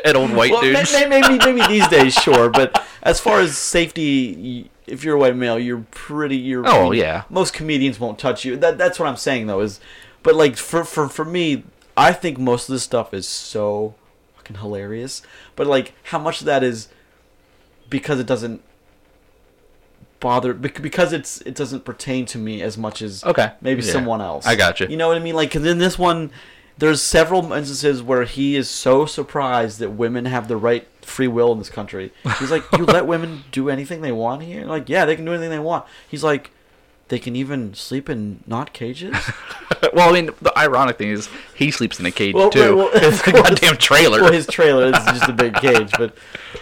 at old white well, dudes. may- maybe maybe these days, sure, but as far as safety, if you're a white male, you're pretty. You're. Oh, yeah. Most comedians won't touch you. That that's what I'm saying though. Is, but like for for for me, I think most of this stuff is so fucking hilarious. But like, how much of that is because it doesn't bother because it's it doesn't pertain to me as much as Okay. maybe Yeah. someone else. I got you. You know what I mean? Like, in this one, there's several instances where he is so surprised that women have the right free will in this country. He's like, "You let women do anything they want here?" Like, yeah, they can do anything they want. He's like, "They can even sleep in not cages." well, I mean, the ironic thing is he sleeps in a cage Well, too. well, well, it's a goddamn trailer. well, his trailer is just a big cage, but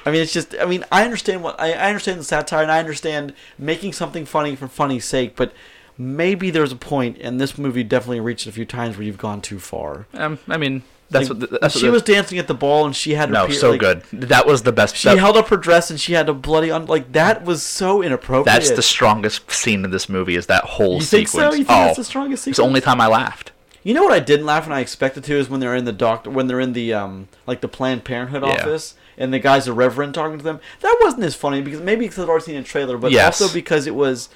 I mean, it's just. I mean, I understand what I, I understand the satire, and I understand making something funny for funny's sake, but. Maybe there's a point, and this movie definitely reached a few times where you've gone too far. um, I mean, that's Like, what. The, that's she what the- was dancing at the ball, and she had her no, pe- so like, good. That was the best. She that- held up her dress, and she had a bloody un- like that was so inappropriate. that's the strongest scene in this movie. Is that whole You think sequence? so? You think oh, that's the strongest scene. It's the only time I laughed. You know what I didn't laugh and I expected to is when they're in the doctor when they're in the um like the Planned Parenthood Yeah. office and the guy's a reverend talking to them. That wasn't as funny because maybe because I've already seen a trailer, but Yes. also because it was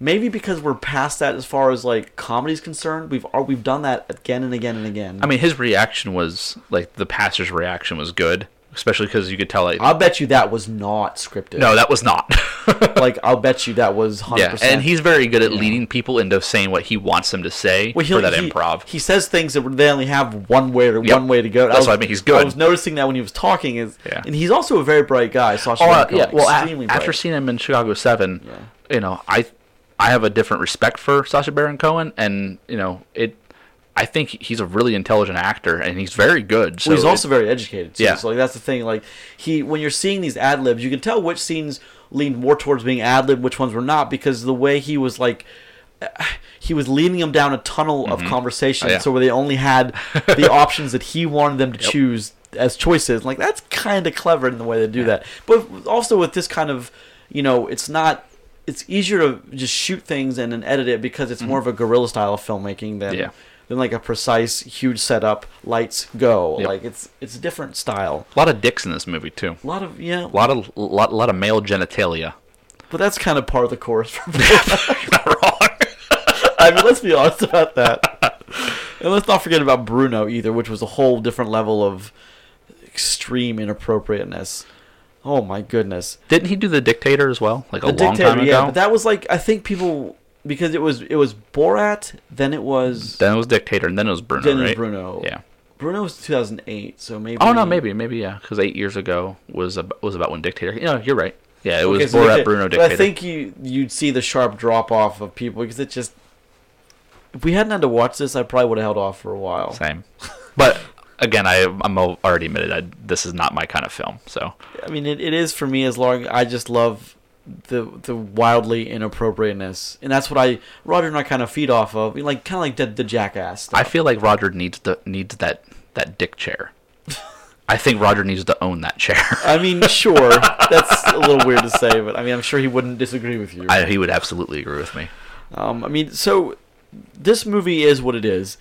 maybe because we're past that as far as like comedy's concerned. We've al- we've done that again and again and again. I mean, his reaction was like the pastor's reaction was good, especially because you could tell like I'll bet you that was not scripted. no, that was not. like I'll bet you that was 100%. yeah, and he's very good at leading people into saying what he wants them to say Well, for that he, improv. He says things that they only have one way to Yep. one way to go. That's was, what I mean, he's good. I was noticing that when he was talking, is Yeah. and he's also a very bright guy. Sacha Oh, uh, yeah. Well, a- after bright. seeing him in Chicago Seven, Yeah. you know, I I have a different respect for Sacha Baron Cohen, and you know, it. I think he's a really intelligent actor, and he's very good. So well, he's it- also very educated. Too, Yeah. So like that's the thing. Like he, when you're seeing these ad libs, you can tell which scenes leaned more towards being ad lib, which ones were not, because the way he was like. He was leading them down a tunnel of mm-hmm. conversation, Oh, yeah. so where they only had the options that he wanted them to choose as choices. Like that's kind of clever in the way they do that. But also with this kind of, you know, it's not. It's easier to just shoot things and then edit it because it's more of a guerrilla style of filmmaking than Mm-hmm. Yeah. than like a precise, huge setup, lights go. Yep. Like it's it's a different style. a lot of dicks in this movie too. A lot of yeah, A lot of lot, lot of male genitalia. but that's kind of part of the course For not wrong. I mean, let's be honest about that. And let's not forget about Bruno either, which was a whole different level of extreme inappropriateness. Oh my goodness. Didn't he do the Dictator as well, like a The long dictator, time ago? yeah, but that was like I think people because it was it was Borat, then it was Then it was Dictator, and then it was Bruno, then it was? Bruno. Yeah. Bruno was 2008, so maybe. Oh no, maybe, maybe yeah, because eight years ago was ab- was about when Dictator. You know, you're right. Yeah, it was Okay, so Borat, Bruno, but I think you you'd see the sharp drop off of people because it just. If we hadn't had to watch this, I probably would have held off for a while. Same. But again, I I'm already admitted I, this is not my kind of film. So I mean, it, it is for me as long. I just love the the wildly inappropriateness, and that's what I Roger and I kind of feed off of, like kind of like the, the jackass. Stuff. I feel like Roger needs the needs that that dick chair. I think Roger needs to own that chair. I mean, sure, that's a little weird to say, but I mean, I'm sure he wouldn't disagree with you. I, he would absolutely agree with me. Um, I mean, so this movie is what it is.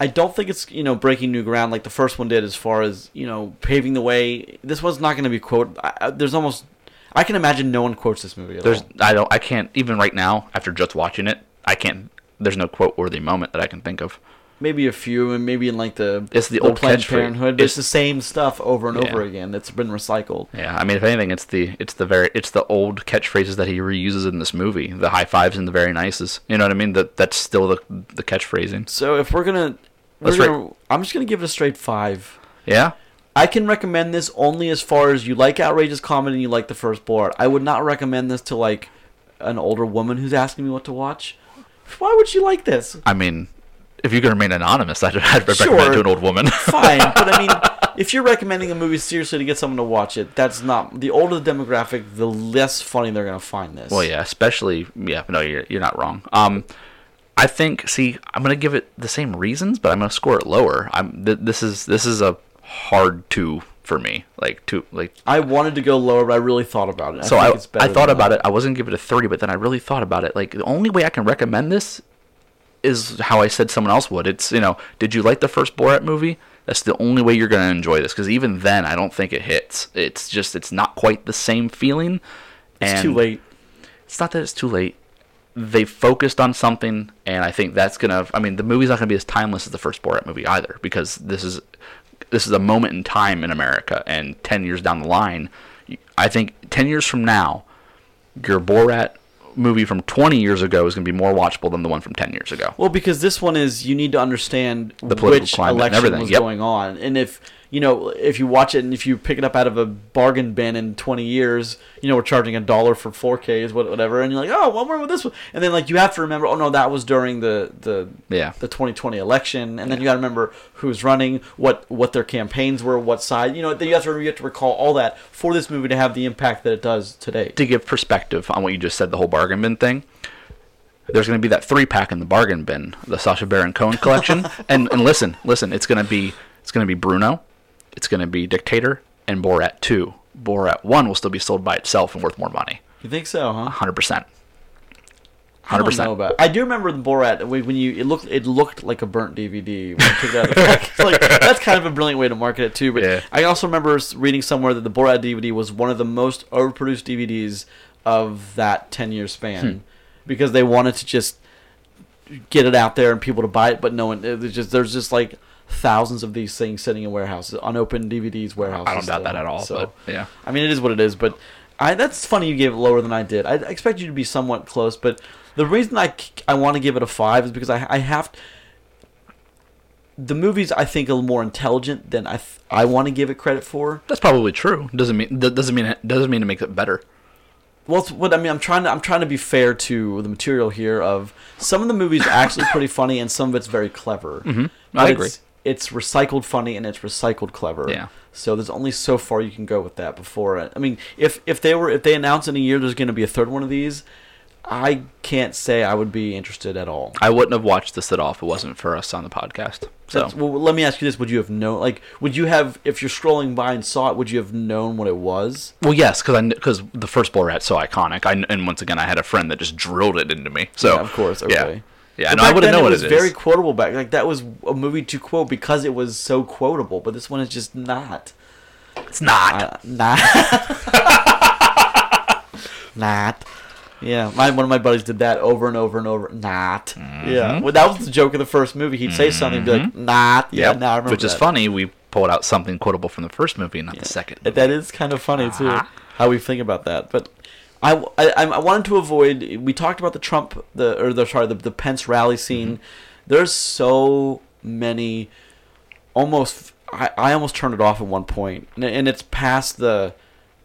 I don't think it's you know breaking new ground like the first one did, as far as you know paving the way. This one's not going to be quote. I, there's almost I can imagine no one quotes this movie. At There's all. I don't I can't even right now after just watching it I can't. There's no quote worthy moment that I can think of. maybe a few, and maybe in like the It's the old Planned. Parenthood. It's, It's- the same stuff over and over again. That's been recycled. Yeah, I mean, if anything, it's the it's the very it's the old catchphrases that he reuses in this movie. The high fives and the very nices. You know what I mean? That that's still the the catchphrasing. So if we're gonna, Let's rate- gonna I'm just gonna give it a straight five. Yeah. I can recommend this only as far as you like outrageous comedy and you like the first Borat. I would not recommend this to like an older woman who's asking me what to watch. Why would she like this? I mean, if you can remain anonymous, I'd, I'd recommend Sure. it to an old woman. Fine, but I mean, if you're recommending a movie seriously to get someone to watch it, that's not the older the demographic, the less funny they're gonna find this. well, yeah, especially yeah. No, you're you're not wrong. Um, I think. See, I'm gonna give it the same reasons, but I'm gonna score it lower. I'm th- this is this is a hard two for me. Like two like I wanted to go lower, but I really thought about it. so think I, it's better I thought about that. it. I wasn't gonna give it a three, but then I really thought about it. Like the only way I can recommend this is how I said someone else would. It's you know, did you like the first Borat movie? That's the only way you're gonna enjoy this because even then, I don't think it hits. It's just it's not quite the same feeling. It's and too late. It's not that it's too late. They focused on something, and I think that's gonna. I mean, the movie's not gonna be as timeless as the first Borat movie either, because this is this is a moment in time in America, and ten years down the line, I think ten years from now, your Borat movie from 20 years ago is going to be more watchable than the one from 10 years ago. Well, because this one is you need to understand The political which climate and election everything, was yep. going on, and if you know if you watch it and if you pick it up out of a bargain bin in 20 years, you know we're charging a dollar for 4Ks, what- whatever, and you're like, oh, well, where was this one? And then like you have to remember, oh no, that was during the the Yeah. the 2020 election, and then you got to remember who's running, what what their campaigns were, what side, you know, then you have to you have to recall all that for this movie to have the impact that it does today. To give perspective on what you just said, the whole bargain bin thing, there's going to be that three pack in the bargain bin, the Sacha Baron Cohen collection. and and listen, listen, it's going to be it's going to be Bruno, it's going to be Dictator, and Borat 2. Borat 1 will still be sold by itself and worth more money. You think so, huh? 100%. I don't 100%. know about. I do remember the Borat when when you it looked it looked like a burnt DVD when I took it out. Like that's kind of a brilliant way to market it too. But Yeah. I also remember reading somewhere that the Borat DVD was one of the most overproduced DVDs of that ten year span Hmm. because they wanted to just get it out there and people to buy it, but no one. There's just there's just like thousands of these things sitting in warehouses, unopened DVDs warehouses. I don't doubt still. that at all, So, but yeah. I mean, it is what it is, but I that's funny you gave it lower than I did. I expect you to be somewhat close, but the reason I, I want to give it a five is because I I have the movie's I think a little more intelligent than I th- I want to give it credit for. That's probably true. Doesn't mean doesn't mean it doesn't mean it makes it better. Well, what I mean, I'm trying to I'm trying to be fair to the material here. Of some of the movies are actually pretty funny, and some of it's very clever. Mm-hmm. I agree. It's, it's recycled funny and it's recycled clever. Yeah. So there's only so far you can go with that before. it- I mean, if if they were if they announce in a year there's going to be a third one of these, I can't say I would be interested at all. I wouldn't have watched this at all if it wasn't for us on the podcast. So That's- well, let me ask you this: Would you have known? Like, would you have if you're scrolling by and saw it? Would you have known what it was? Well, yes, because I because the first Borat's so iconic. I and once again, I had a friend that just drilled it into me. So Yeah, of course, okay. yeah. But No, I wouldn't know it what was it is. very quotable back. Like that was a movie to quote because it was so quotable. But this one is just not. It's not. Uh, not. not. Yeah, my, one of my buddies did that over and over and over. Not. Mm-hmm. Yeah, well, that was the joke of the first movie. He'd say something, and be like, "Not." Yeah, Yep. now I remember. Which is that. funny. We pulled out something quotable from the first movie, not the second. That is kind of funny too. Uh-huh. How we think about that, but I, I, I wanted to avoid. We talked about the Trump, the or the sorry, the, the Pence rally scene. Mm-hmm. There's so many, almost. I, I almost turned it off at one point, and, and it's past the,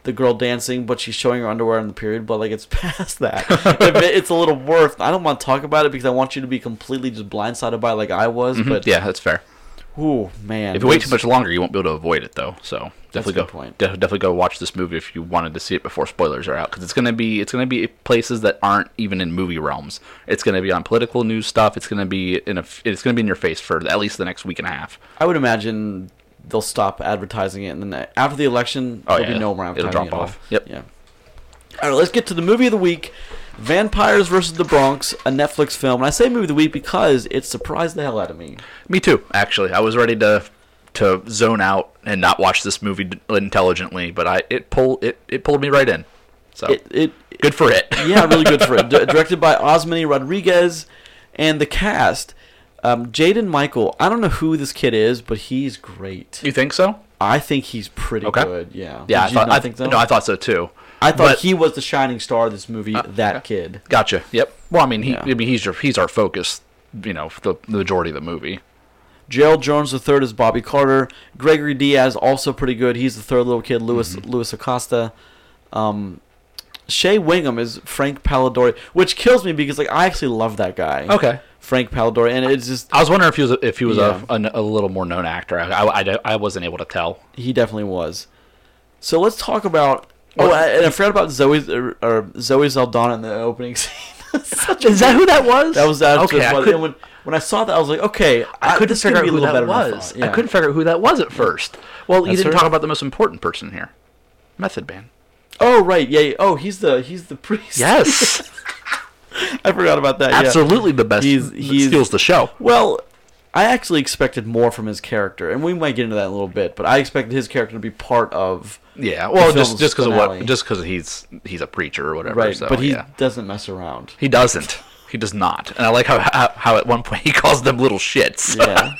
the girl dancing, but she's showing her underwear in the period. But like it's past that. It- it's a little worth. I don't want to talk about it because I want you to be completely just blindsided by it like I was. Mhm. But yeah, that's fair. Ooh man, If you wait too much longer, you won't be able to avoid it, though. So definitely go. point. de- definitely go watch this movie if you wanted to see it before spoilers are out, because it's gonna be it's gonna be places that aren't even in movie realms. It's gonna be on political news stuff. It's gonna be in a. It's gonna be in your face for at least the next week and a half. I would imagine they'll stop advertising it, and then after the election, Oh, there'll yeah. be no more advertising. It'll drop at all. off. Yep. Yeah. All right, let's get to the movie of the week: Vampires versus the Bronx, a Netflix film. And I say movie of the week because it surprised the hell out of me. Me too. Actually, I was ready to to zone out and not watch this movie intelligently, but I it pulled it it pulled me right in. So It, it good for it. yeah, really good for it. D- directed by Osmany Rodriguez, and the cast: um, Jaden Michael. I don't know who this kid is, but he's great. you think so? I think he's pretty Okay. good. Yeah. Yeah, I Did you thought. I think so? No, I thought so too. I thought but- he was the shining star of this movie. that okay. kid. Gotcha. Yep. Well, I mean, he. Yeah. I mean, he's your he's our focus. You know, the, the majority of the movie. Gerald Jones III is Bobby Carter. Gregory Diaz also pretty good. He's the third little kid, Louis Mm-hmm. Louis Acosta. Um, Shea Whigham is Frank Polidori, which kills me because like I actually love that guy. Okay. Frank Polidori, and it's just I was wondering if he was a, if he was Yeah. a, a, a little more known actor. I, I, I, I wasn't able to tell. he definitely was. So let's talk about. Oh, I, and I forgot about Zoe or, or Zoe Saldana in the opening scene. Such a- Is that who that was? That was that. Okay, I couldn't- when when I saw that, I was like, okay, I couldn't this is gonna figure out who that better than I was. I couldn't figure out who that was at first. Well, you That's didn't her? talk about the most important person here. Method Man. Oh right, yeah. yeah. Oh, he's the he's the priest. Yes, I forgot about that. yeah. absolutely the best. He's- he's- steals the show. Well, I actually expected more from his character, and we might get into that in a little bit. But I expected his character to be part of Yeah, well, just just because of what, just because he's he's a preacher or whatever. right, so, but he yeah. doesn't mess around. he doesn't. He does not. And I like how, how how at one point he calls them little shits. Yeah.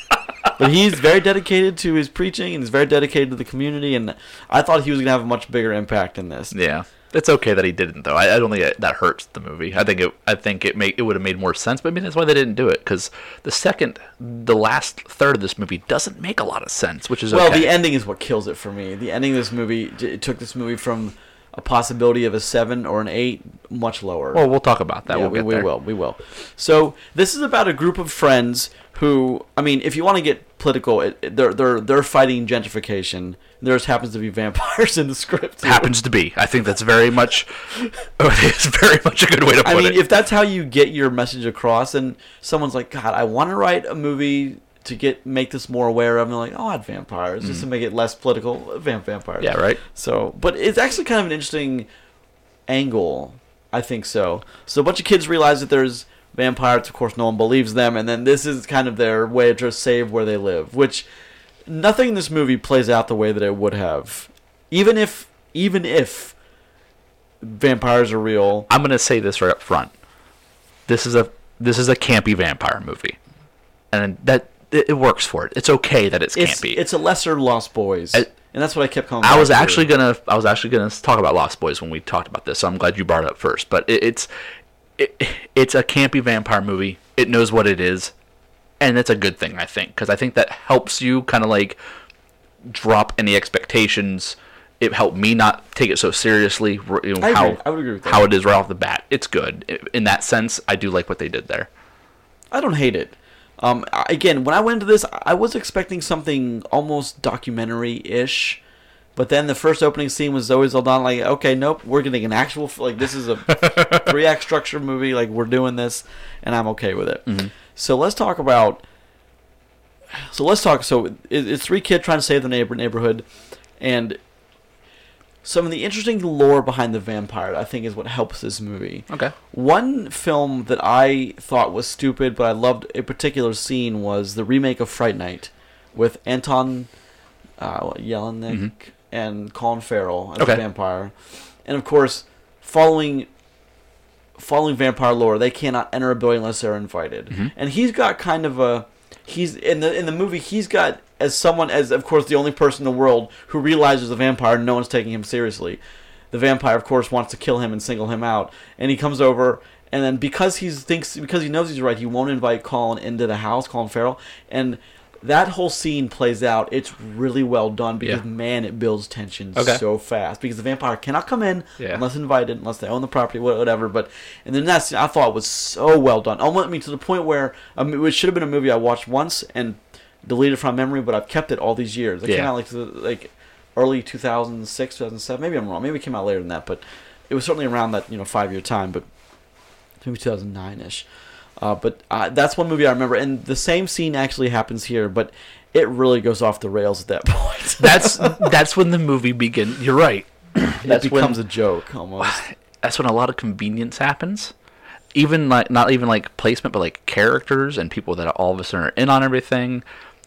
but he's very dedicated to his preaching, and he's very dedicated to the community. And I thought he was gonna have a much bigger impact in this. Yeah, it's okay that he didn't though. I, I don't think that hurts the movie. I think it. I think it make it would have made more sense. But I mean, that's why they didn't do it because the second, the last third of this movie doesn't make a lot of sense, which is Well, okay. the ending is what kills it for me. The ending of this movie it took this movie from a possibility of a seven or an eight much lower. well, we'll talk about that. Yeah, we'll we, we will. We will. So this is about a group of friends who, I mean, if you want to get political, it, it- they're they're they're fighting gentrification. There just happens to be vampires in the script. too. Happens to be. I think that's very much. it's very much a good way to put it. I mean, it. if that's how you get your message across, and someone's like, "God, I want to write a movie to get make this more aware of," and like, "Oh, add vampires just to make it less political." Vamp vampires. Mm. yeah, right. So, but it's actually kind of an interesting angle. I think so. So a bunch of kids realize that there's vampires. Of course, no one believes them, and then this is kind of their way to save where they live. Which nothing in this movie plays out the way that it would have. Even if, even if vampires are real, I'm gonna say this right up front. This is a this is a campy vampire movie, and that it, it works for it. It's okay that it's, it's campy. it's a lesser Lost Boys, I- and that's what I kept calling. I was actually gonna I was actually gonna talk about Lost Boys when we talked about this, so I'm glad you brought it up first. But it, it's it, it's a campy vampire movie. It knows what it is, and that's a good thing I think because I think that helps you kind of like drop any expectations. It helped me not take it so seriously. You know, I how agree. I would agree with that. how it is right off the bat. It's good in that sense. I do like what they did there. I don't hate it. Um, again, when I went into this, I was expecting something almost documentary-ish, but then the first opening scene was Zoe Saldana. Like, okay, nope, we're getting an actual like this is a three-act structure movie. Like we're doing this, and I'm okay with it. So let's talk about. So let's talk. So it's three kids trying to save the neighbor neighborhood, and some of the interesting lore behind the vampire. I think is what helps this movie. Okay. One film that I thought was stupid, but I loved a particular scene was the remake of Fright Night with Anton uh, Yelchin and Colin Farrell as Mm-hmm. Okay. a vampire, and of course, following following vampire lore, they cannot enter a building unless they're invited. Mm-hmm. And he's got kind of a he's in the in the movie he's got as someone as of course the only person in the world who realizes a vampire and no one's taking him seriously. the vampire, of course, wants to kill him and single him out, and he comes over. And then because he thinks because he knows he's right, he won't invite Colin into the house, Colin Farrell, and that whole scene plays out. It's really well done because Yeah. man, it builds tension Okay. so fast because the vampire cannot come in Yeah. unless invited, unless they own the property, whatever. But and then that scene I thought was so well done. Almost I mean to the point where um, it should have been a movie I watched once and deleted from memory, but I've kept it all these years. It came out like like early 2006, 2007. Maybe I'm wrong. Maybe it came out later than that, but it was certainly around that you know five year time. But maybe 2009 ish. Uh, but uh, that's one movie I remember, and the same scene actually happens here, but it really goes off the rails at that point. That's that's when the movie begins. You're right. it That's becomes when a joke almost. that's when a lot of convenience happens. Even like not even like placement, but like characters and people that all of a sudden are in on everything.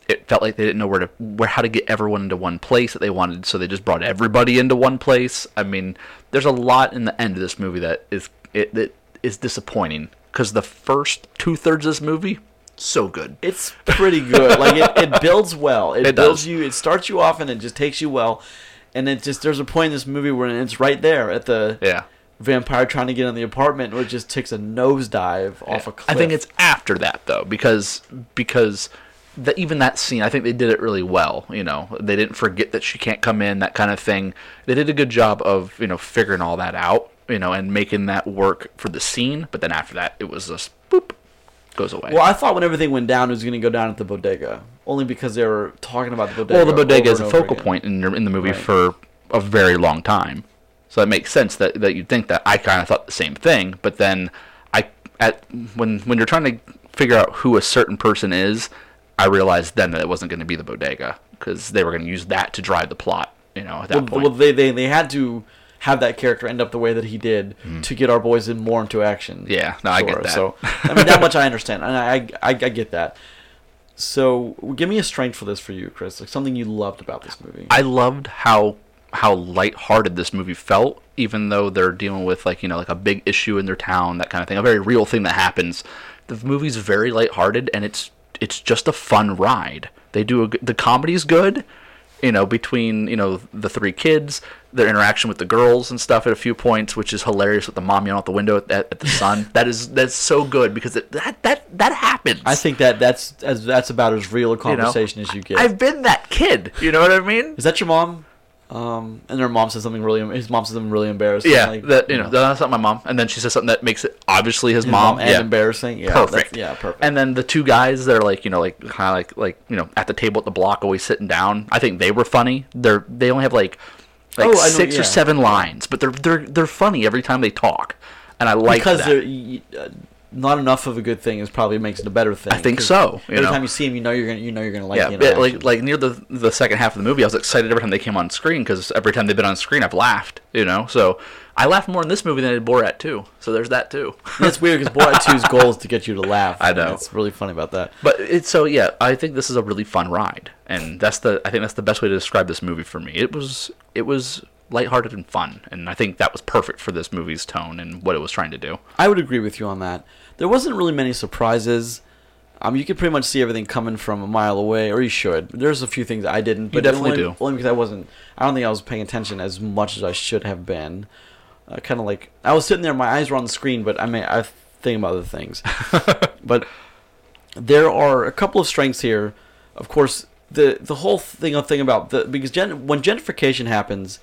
It felt like they didn't know where to where how to get everyone into one place that they wanted, so they just brought everybody into one place. I mean, there's a lot in the end of this movie that is it that is disappointing because the first two thirds of this movie so good. It's pretty good. Like it, it builds well. It, It builds does. you. It starts you off and it just takes you well. And it just there's a point in this movie where it's right there at the Yeah. vampire trying to get in the apartment, where it just takes a nosedive off a cliff. I think it's after that though, because because the, even that scene, I think they did it really well. You know, they didn't forget that she can't come in, that kind of thing. They did a good job of you know figuring all that out, you know, and making that work for the scene. But then after that, it was just boop, goes away. Well, I thought when everything went down, it was going to go down at the bodega, only because they were talking about the bodega. well, the bodega is a focal again. point in, in the movie Right. for a very long time, so it makes sense that, that you'd think that. I kind of thought the same thing, but then I at when when you're trying to figure out who a certain person is, I realized then that it wasn't going to be the bodega because they were going to use that to drive the plot. You know, at that Well, point. well, they, they they had to have that character end up the way that he did to get our boys in more into action. Mm. Yeah, no, I get that. So I mean, that much I understand, and I, I I get that. So give me a strength for this for you, Chris. Like something you loved about this movie. I loved how how lighthearted this movie felt, even though they're dealing with like you know like a big issue in their town, that kind of thing, a very real thing that happens. The movie's very lighthearted, and it's it's just a fun ride. They do a the comedy's good, you know, between you know the three kids, their interaction with the girls and stuff at a few points, which is hilarious with the mom yelling out the window at, at the son. that is that's so good because it, that that that happens. I think that that's as that's about as real a you know? conversation as you get. I've been that kid. You know what I mean? Is that your mom? Um, and their mom says something really. His mom says something really embarrassing. Yeah, like, that you know, that's not my mom. And then she says something that makes it obviously his, his mom. mom, and yeah, embarrassing. Yeah, perfect. Yeah, perfect. And then the two guys, they're like, you know, like kind of like like you know, at the table at the block, always sitting down. I think they were funny. They're they only have like like Oh, I know, six yeah. or seven lines, but they're they're they're funny every time they talk, and I like because that. they're uh, not enough of a good thing is probably makes it a better thing. I think so, you Every know. time you see him, you know you're gonna you know you're gonna like yeah, the like like near the the second half of the movie, I was excited every time they came on screen because every time they've been on screen, I've laughed. You know, so I laughed more in this movie than I did Borat too. So there's that too. It's weird because Borat 2's goal is to get you to laugh. I know. It's really funny about that. But it's so yeah, I think this is a really fun ride, and that's the I think that's the best way to describe this movie for me. It was it was lighthearted and fun, and I think that was perfect for this movie's tone and what it was trying to do. I would agree with you on that. There wasn't really many surprises. Um, you could pretty much see everything coming from a mile away, or you should. There's a few things I didn't. But definitely only, do. Only because I wasn't. I don't think I was paying attention as much as I should have been. Uh, kind of like I was sitting there, my eyes were on the screen, but I mean I thinking about other things. but there are a couple of strengths here. Of course, the the whole thing thing about the because gen, when gentrification happens,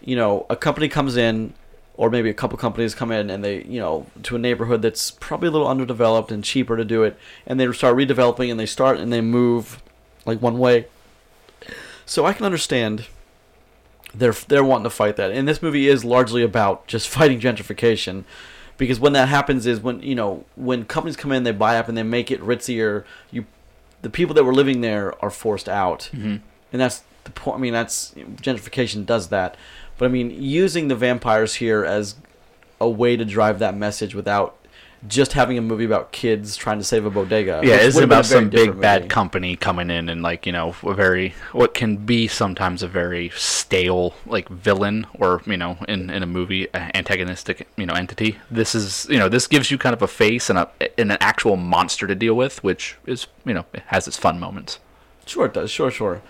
you know, a company comes in, or maybe a couple companies come in and they, you know, to a neighborhood that's probably a little underdeveloped and cheaper to do it, and they start redeveloping and they start and they move like one way. So I can understand they're they're wanting to fight that, and this movie is largely about just fighting gentrification, because when that happens is when you know when companies come in, they buy up and they make it ritzier. You, the people that were living there are forced out Mm-hmm. and that's the point. I mean, that's gentrification does that, but I mean, using the vampires here as a way to drive that message without just having a movie about kids trying to save a bodega. Yeah, it's would've been a about some big different bad company coming in and like you know a very what can be sometimes a very stale like villain or you know in in a movie antagonistic you know entity. This is you know this gives you kind of a face and a and an actual monster to deal with, which is you know it has its fun moments. Sure, it does. Sure, sure.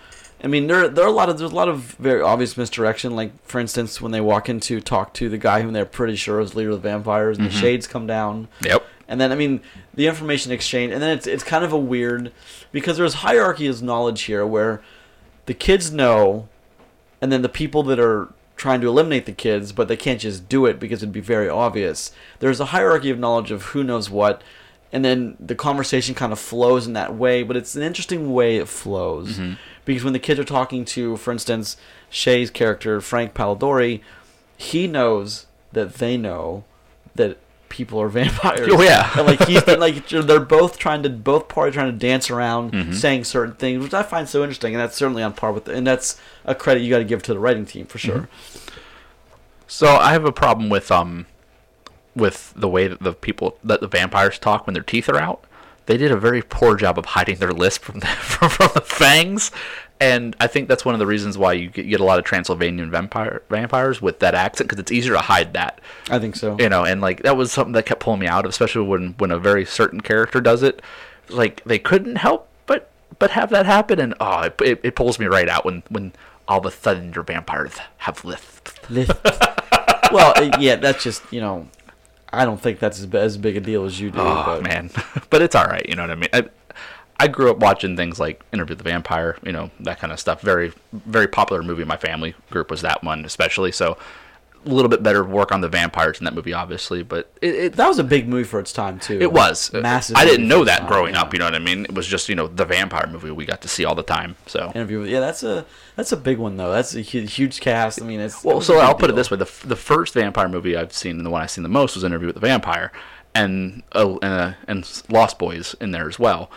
I mean, there there are a lot of there's a lot of very obvious misdirection. Like for instance, when they walk in to talk to the guy whom they're pretty sure is leader of the vampires, and the mm-hmm. shades come down, Yep. and then I mean the information exchange, and then it's it's kind of a weird because there's hierarchy of knowledge here where the kids know, and then the people that are trying to eliminate the kids, but they can't just do it because it'd be very obvious. There's a hierarchy of knowledge of who knows what, and then the conversation kind of flows in that way. But it's an interesting way it flows mm-hmm. Because when the kids are talking to, for instance, Shea's character Frank Polidori, he knows that they know that people are vampires. Oh, yeah. and like he's like they're both trying to both parties trying to dance around Mm-hmm. saying certain things, which I find so interesting, and that's certainly on par with, and that's a credit you got to give to the writing team for sure. So I have a problem with um with the way that the people that the vampires talk when their teeth are out. They did a very poor job of hiding their lisp from the from, from the fangs, and I think that's one of the reasons why you get, you get a lot of Transylvanian vampire vampires with that accent because it's easier to hide that, I think so. you know. And like that was something that kept pulling me out, especially when when a very certain character does it. Like they couldn't help but but have that happen, and oh, it, it, it pulls me right out when when all of a sudden your vampires have lisp. Lift. well, yeah, that's just you know, I don't think that's as, as big a deal as you do. Oh but man, but it's all right. You know what I mean. I, I grew up watching things like Interview with the Vampire, you know that kind of stuff. Very, very popular movie my family group was that one, especially. So a little bit better work on the vampires in that movie, obviously. But it, it that was a big movie for its time too. it was massive. I didn't know that time, growing yeah. up. You know what I mean? It was just you know the vampire movie we got to see all the time. So Interview. with- Yeah, that's a that's a big one though. That's a hu- huge cast. I mean, it's well. So I'll put it this way: the the first vampire movie I've seen, and the one I've seen the most, was Interview with the Vampire, and uh, and, uh, and Lost Boys in there as well.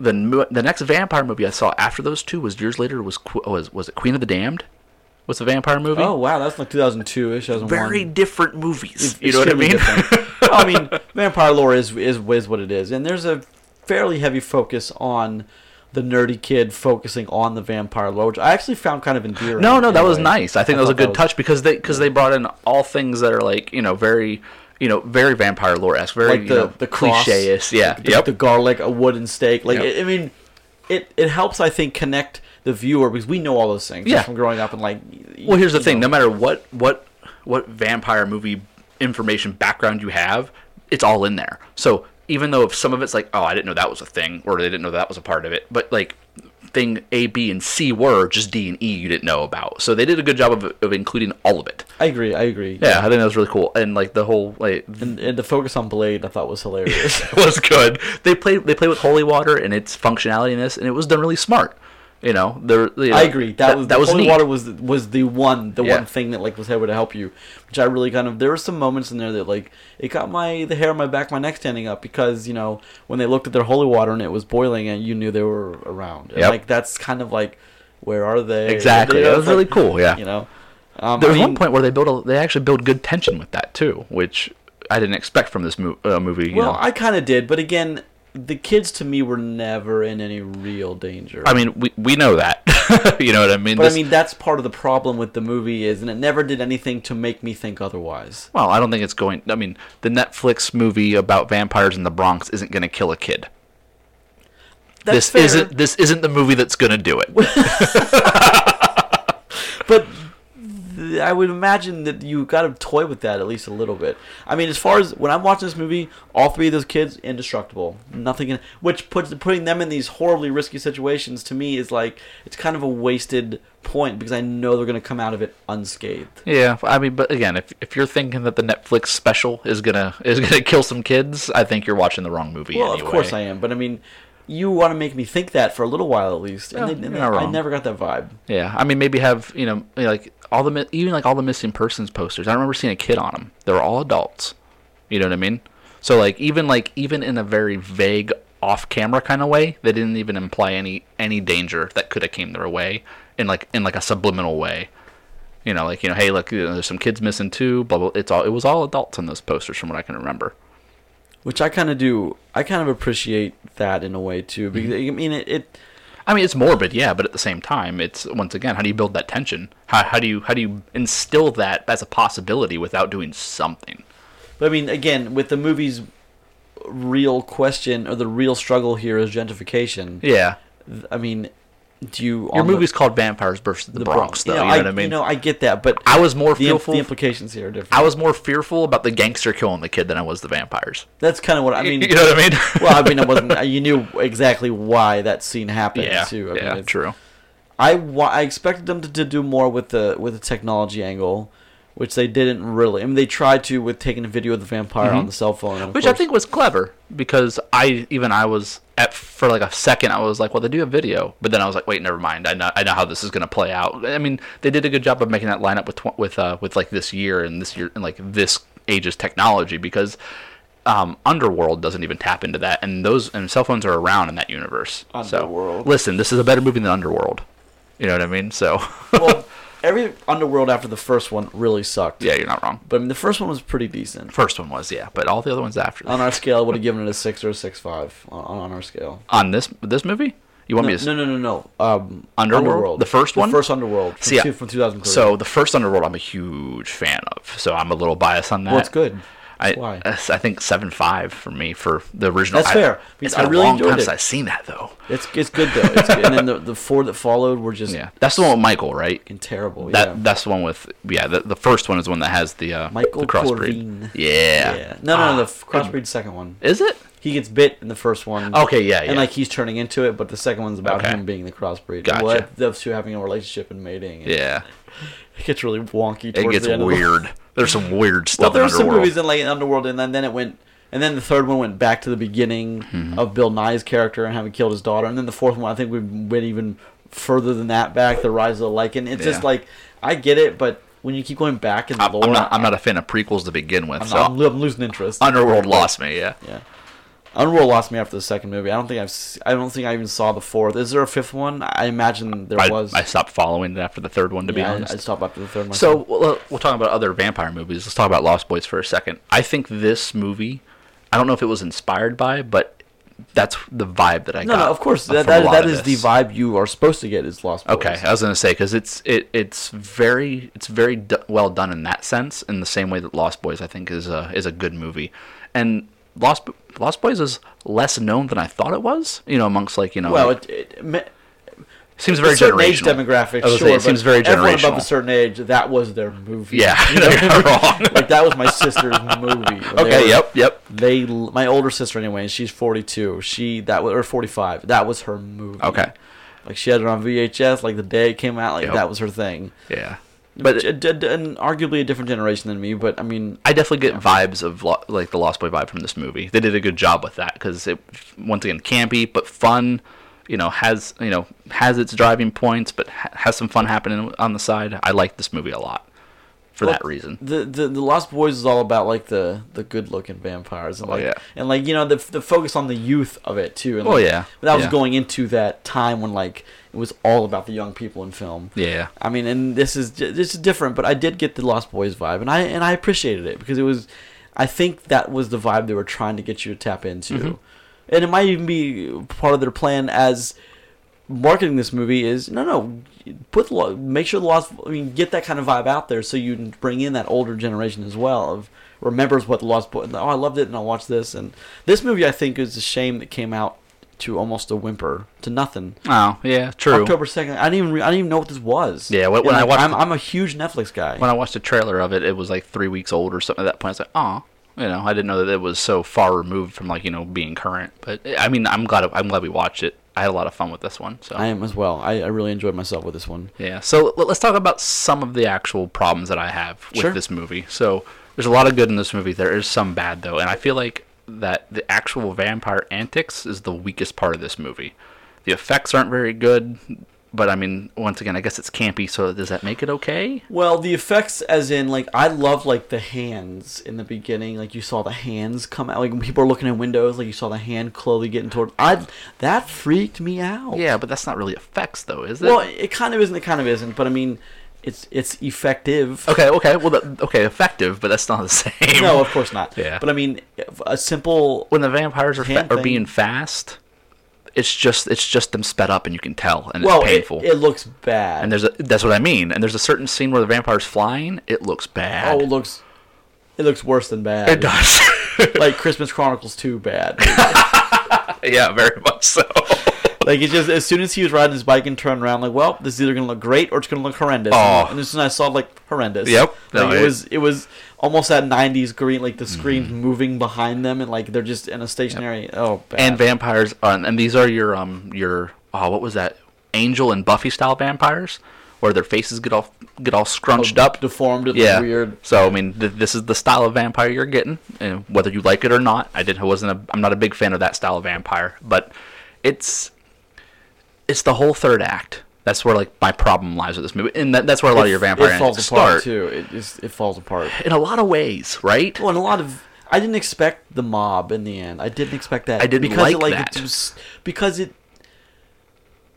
The the next vampire movie I saw after those two was years later was was was it Queen of the Damned? Was a vampire movie? Oh wow, that's like 2002 ish. very different movies. It's you know what I mean? I mean, vampire lore is, is is what it is, and there's a fairly heavy focus on the nerdy kid focusing on the vampire lore, which I actually found kind of endearing. No, no, that was way. nice. I think that was a thought good touch because they because they brought in all things that are like you know very you know very vampire lore esque, very like you the know, the cliche-ish. Yeah, the, yep. the garlic, a wooden stake. Like Yep. it, I mean, it it helps I think connect the viewer because we know all those things Yeah. from growing up and like. Well, here's the thing: know. no matter what what what vampire movie information background you have, it's all in there. So even though if some of it's like, oh, I didn't know that was a thing, or they didn't know that was a part of it, but like thing A, B, and C were just D and E you didn't know about. So they did a good job of, of including all of it. I agree. I agree. Yeah, I think that was really cool, and like the whole like And, and the focus on Blade, I thought was hilarious. was good. They played they played with holy water and its functionality in this, and it was done really smart. You know, there. You know, I agree. That, was that was holy neat. water was was the one the Yeah. one thing that like was able to help you, which I really kind of there were some moments in there that like it got my the hair on my back, my neck standing up because you know when they looked at their holy water and it was boiling and you knew they were around. And, Yep. Like that's kind of like where are they? Exactly. That was it's really cool. Yeah. You know, um, There I was one point where they built a, they actually built good tension with that too, which I didn't expect from this mo- uh, movie. You Well, know. I kind of did, but again, the kids to me were never in any real danger. I mean, we we know that. you know what I mean? but This- I mean that's part of the problem with the movie is, and it never did anything to make me think otherwise. well, I don't think it's going. I mean, the Netflix movie about vampires in the Bronx isn't going to kill a kid. That's this fair. isn't this isn't the movie that's going to do it. I would imagine that you got to toy with that at least a little bit. I mean, as far as when I'm watching this movie, all three of those kids indestructible, nothing, in, which puts putting them in these horribly risky situations to me is like it's kind of a wasted point because I know they're going to come out of it unscathed. Yeah, I mean, but again, if if you're thinking that the Netflix special is gonna is gonna kill some kids, I think you're watching the wrong movie. Well, anyway. of course I am, but I mean. You want to make me think that for a little while at least, and, Yeah, they, and you're they- I never got that vibe. Yeah, I mean, maybe have you know like all the even like all the missing persons posters. I remember seeing a kid on them. They were all adults. You know what I mean? So like even like even in a very vague off-camera kind of way, they didn't even imply any any danger that could have came their way in like in like a subliminal way. You know, like you know, hey, look, you know, there's some kids missing too. Blah blah. It's all it was all adults on those posters, from what I can remember. Which I kind of do. I kind of appreciate that in a way too. Because Mm-hmm. I mean, it, it I mean, it's morbid, yeah, but at the same time, it's once again, how do you build that tension? How, how do you how do you instill that as a possibility without doing something? But I mean, again, with the movie's real question or the real struggle here is gentrification. Yeah, I mean, do you Your on the- movie's called Vampires versus the, Bronx, though. You know, you know I, what I mean? You know, I get that, but I was more the, fearful. the implications here are different. I was more fearful about the gangster killing the kid than I was the vampires. That's kind of what I mean. you know what I mean? well, I mean, it wasn't. You knew exactly why that scene happened yeah, too. I yeah, mean, true. I I expected them to, to do more with the with the technology angle, which they didn't really. I mean, they tried to with taking a video of the vampire on the cell phone, and of Mm-hmm. Which I think was clever because I even I was at for like a second I was like, well, they do have video, but then I was like, wait, never mind. I know I know how this is gonna play out. I mean, they did a good job of making that line up with tw- with uh, with like this year and this year and like this age's technology because. Um, Underworld doesn't even tap into that, and those and cell phones are around in that universe. Underworld. So, listen, this is a better movie than Underworld. You know what I mean? So, well, every Underworld after the first one really sucked. yeah, you're not wrong. But I mean, the first one was pretty decent. First one was yeah, but all the other ones after that. On our scale, I would have given it a six or a six five on, on our scale. on this this movie, you want No, me to? no, no, no, no. Um, Underworld? The first one? The first Underworld. From, I- two, from 2003. So the first Underworld, I'm a huge fan of. So I'm a little biased on that. well, it's good. I, Why? I think seven five for me for the original. That's I- fair, It's because been I really enjoyed time it. I've seen that though. It's it's good though. It's good. And then the, the four that followed were just Yeah, that's the one with Michael, right? fucking terrible. That yeah. that's the one with yeah. The, the first one is the one that has the uh, Michael the crossbreed. Yeah. yeah. No, no, no. The Ah, crossbreed's second one. Is it? He gets bit in the first one. Okay, yeah, yeah. And like he's turning into it, but the second one's about Okay. him being the crossbreed. Gotcha. Well, those two having a relationship and mating. and yeah. It gets really wonky. It gets the end of the- weird. There's some weird Well, stuff there in were some movies in like Underworld, and then, then it went, and then the third one went back to the beginning Mm-hmm. of Bill Nighy's character and having killed his daughter, and then the fourth one, I think we went even further than that back, the Rise of the Lycan. It's just like I get it, but when you keep going back in the I'm, lore, I'm not. I'm not a fan of prequels to begin with. I'm, so not- I'm, I'm losing interest. Underworld lost me. Yeah. yeah, Underworld lost me after the second movie. I don't think I've, I don't think I even saw the fourth. Is there a fifth one? I imagine there I, was. I stopped following it after the third one, to be Yeah, I- honest. I stopped after the third one. So we'll, uh, we'll talk about other vampire movies. Let's talk about Lost Boys for a second. I think this movie, I don't know if it was inspired by, but that's the vibe that I no, got. no, no, of course that that, that is the vibe you are supposed to get is Lost Boys. Okay, I was gonna say because it's it it's very it's very d- well done in that sense. In the same way that Lost Boys, I think, is a is a good movie, and Lost Lost Boys is less known than I thought it was. You know, amongst like you know, Well, like, it, it, me- seems very a certain age demographic, I was gonna sure, it seems very everyone above a certain age, that was their movie. Yeah, You know? you're wrong. like that was my sister's movie. Okay, were- yep, yep. They, my older sister anyway, and she's forty-two. She that was or forty-five. That was her movie. Okay. Like she had it on VHS. Like the day it came out, like Yep. that was her thing. Yeah, But but uh, and arguably a different generation than me. But I mean, I definitely get vibes of lo- like the Lost Boy vibe from this movie. They did a good job with that because it once again campy but fun. You know, has you know has its driving points, but ha- has some fun happening on the side. I like this movie a lot for Well, that reason. the, the the Lost Boys is all about like the the good looking vampires and Oh, like yeah. and like you know the the focus on the youth of it too. And Oh, yeah. that was Yeah. going into that time when like it was all about the young people in film. Yeah, I mean, and this is this is different, but I did get the Lost Boys vibe, and I and I appreciated it because it was, I think that was the vibe they were trying to get you to tap into, Mm-hmm. and it might even be part of their plan as marketing this movie is no no put the make sure the Lost I mean get that kind of vibe out there so you bring in that older generation as well of remembers what the Lost Boys oh I loved it and I'll watch this and this movie I think is a shame that came out to almost a whimper to nothing. oh yeah, true. October second. I didn't even re- I didn't even know what this was. Yeah, when- when And, I like, watched I'm, the- I'm a huge Netflix guy. When I watched the trailer of it, it was like three weeks old or something. At that point, I was like, oh, you know, I didn't know that it was so far removed from like you know being current. But I mean, I'm glad I'm glad we watched it. I had a lot of fun with this one. So I am as well. I, I really enjoyed myself with this one. Yeah. So let- let's talk about some of the actual problems that I have with Sure. this movie. So there's a lot of good in this movie. There is some bad though, and I feel like that the actual vampire antics is the weakest part of this movie. The effects aren't very good, but I mean, once again, I guess it's campy. So does that make it okay? Well, the effects, as in, like, I love like the hands in the beginning. Like you saw the hands come out. Like when people are looking in windows, like you saw the hand slowly getting toward. I that freaked me out. Yeah, but that's not really effects though, is it? Well, it kind of isn't. It kind of isn't. But I mean, it's it's effective. okay, okay, well, that, okay, effective, but that's not the same. No, of course not. Yeah. But I mean, a simple. when the vampires are fa- are being fast, it's just it's just them sped up, and you can tell, and Well, it's it, painful. it looks bad. and there's a that's what I mean. And there's a certain scene where the vampire's flying. It looks bad. oh, it looks. It looks worse than bad. it does. like Christmas Chronicles 2 bad. yeah, very much so. Like it just as soon as he was riding his bike and turned around, like, well, this is either gonna look great or it's gonna look horrendous. Oh. And as soon as I saw like horrendous. Yep. Like, No, it it- was it was almost that '90s green, like the screens Mm-hmm. moving behind them, and like they're just in a stationary. Oh, bad. and vampires, uh, and these are your um your oh what was that Angel and Buffy style vampires, where their faces get all get all scrunched up. deformed, and Yeah. weird. So I mean, th- this is the style of vampire you're getting, and whether you like it or not. I didn't. I wasn't. A, I'm not a big fan of that style of vampire, but it's it's the whole third act. That's where like my problem lies with this movie, and that, that's where a lot of your vampire it falls apart start. too. It just it falls apart. In a lot of ways, right? Well, in a lot of I didn't expect the mob in the end. I didn't expect that. I didn't because like it, that. It was, because it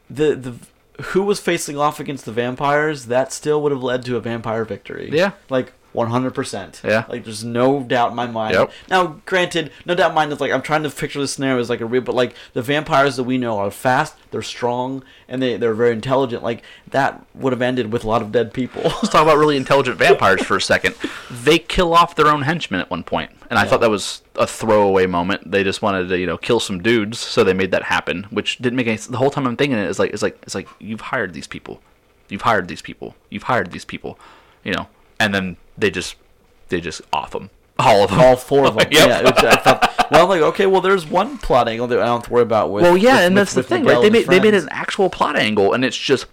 the the who was facing off against the vampires that still would have led to a vampire victory. Yeah. like one hundred percent. Yeah. like there's no doubt in my mind. Yep. Now, granted, no doubt in my mind. It's like I'm trying to picture the scenario as like a real, but like the vampires that we know are fast, they're strong, and they they're very intelligent. Like that would have ended with a lot of dead people. Let's talk about really intelligent vampires for a second. They kill off their own henchmen at one point, and I thought that was a throwaway moment. They just wanted to, you know, kill some dudes, so they made that happen, which didn't make any. sense. The whole time I'm thinking it is like, it's like, it's like you've hired these people, you've hired these people, you've hired these people, you know, and then they just, they just off them, all of them, all four of them. Yep. Yeah, which I thought. Well, I'm like, okay, well, there's one plot angle that I don't have to worry about with. Well, yeah, with- and with- that's the with thing, right? They made they made an actual plot angle, and it's just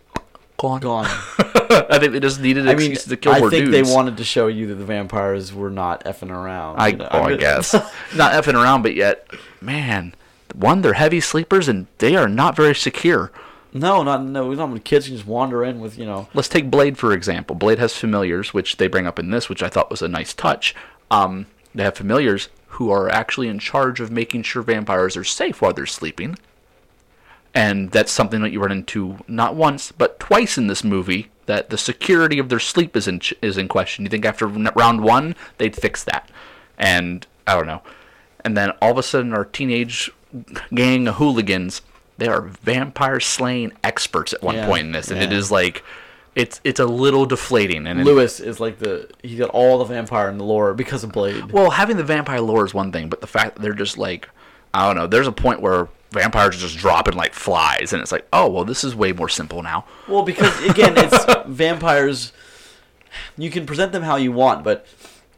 gone. gone. I think they just needed an I mean, excuse to kill I more think dudes. they wanted to show you that the vampires were not effing around. I, you know? oh, I guess not effing around, but yet, man, one they're heavy sleepers and they are not very secure. No, not no. Not when kids can just wander in with you know. Let's take Blade for example. Blade has familiars, which they bring up in this, which I thought was a nice touch. Um, they have familiars who are actually in charge of making sure vampires are safe while they're sleeping. And that's something that you run into not once, but twice in this movie. That the security of their sleep is in is in question. You think after round one they'd fix that, and I don't know. And then all of a sudden, our teenage gang of hooligans, they are vampire slaying experts at one Yeah, point in this, and it yeah. is like, it's it's a little deflating. And Lewis is like the he got all the vampire in the lore because of Blade. well, having the vampire lore is one thing, but the fact that they're just like, I don't know. There's a point where vampires are just dropping like flies, and it's like, oh well, this is way more simple now. Well, because again, it's vampires. You can present them how you want, but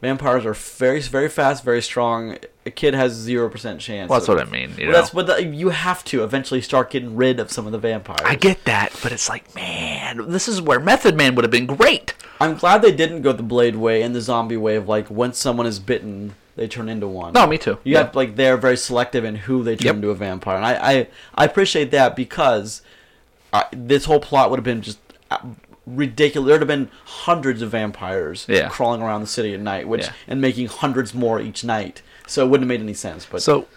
vampires are very, very fast, very strong. A kid has zero percent chance. Well, that's of- what I mean. You Well, that's what the, you have to eventually start getting rid of some of the vampires. I get that, but it's like, man, this is where Method Man would have been great. I'm glad they didn't go the blade way and the zombie way of like once someone is bitten, they turn into one. No, me too. You Yeah. have like they're very selective in who they turn Yep. into a vampire, and I I, I appreciate that because uh, this whole plot would have been just uh, ridiculous. There'd have been hundreds of vampires Yeah. crawling around the city at night, which Yeah. and making hundreds more each night. So it wouldn't have made any sense. But So,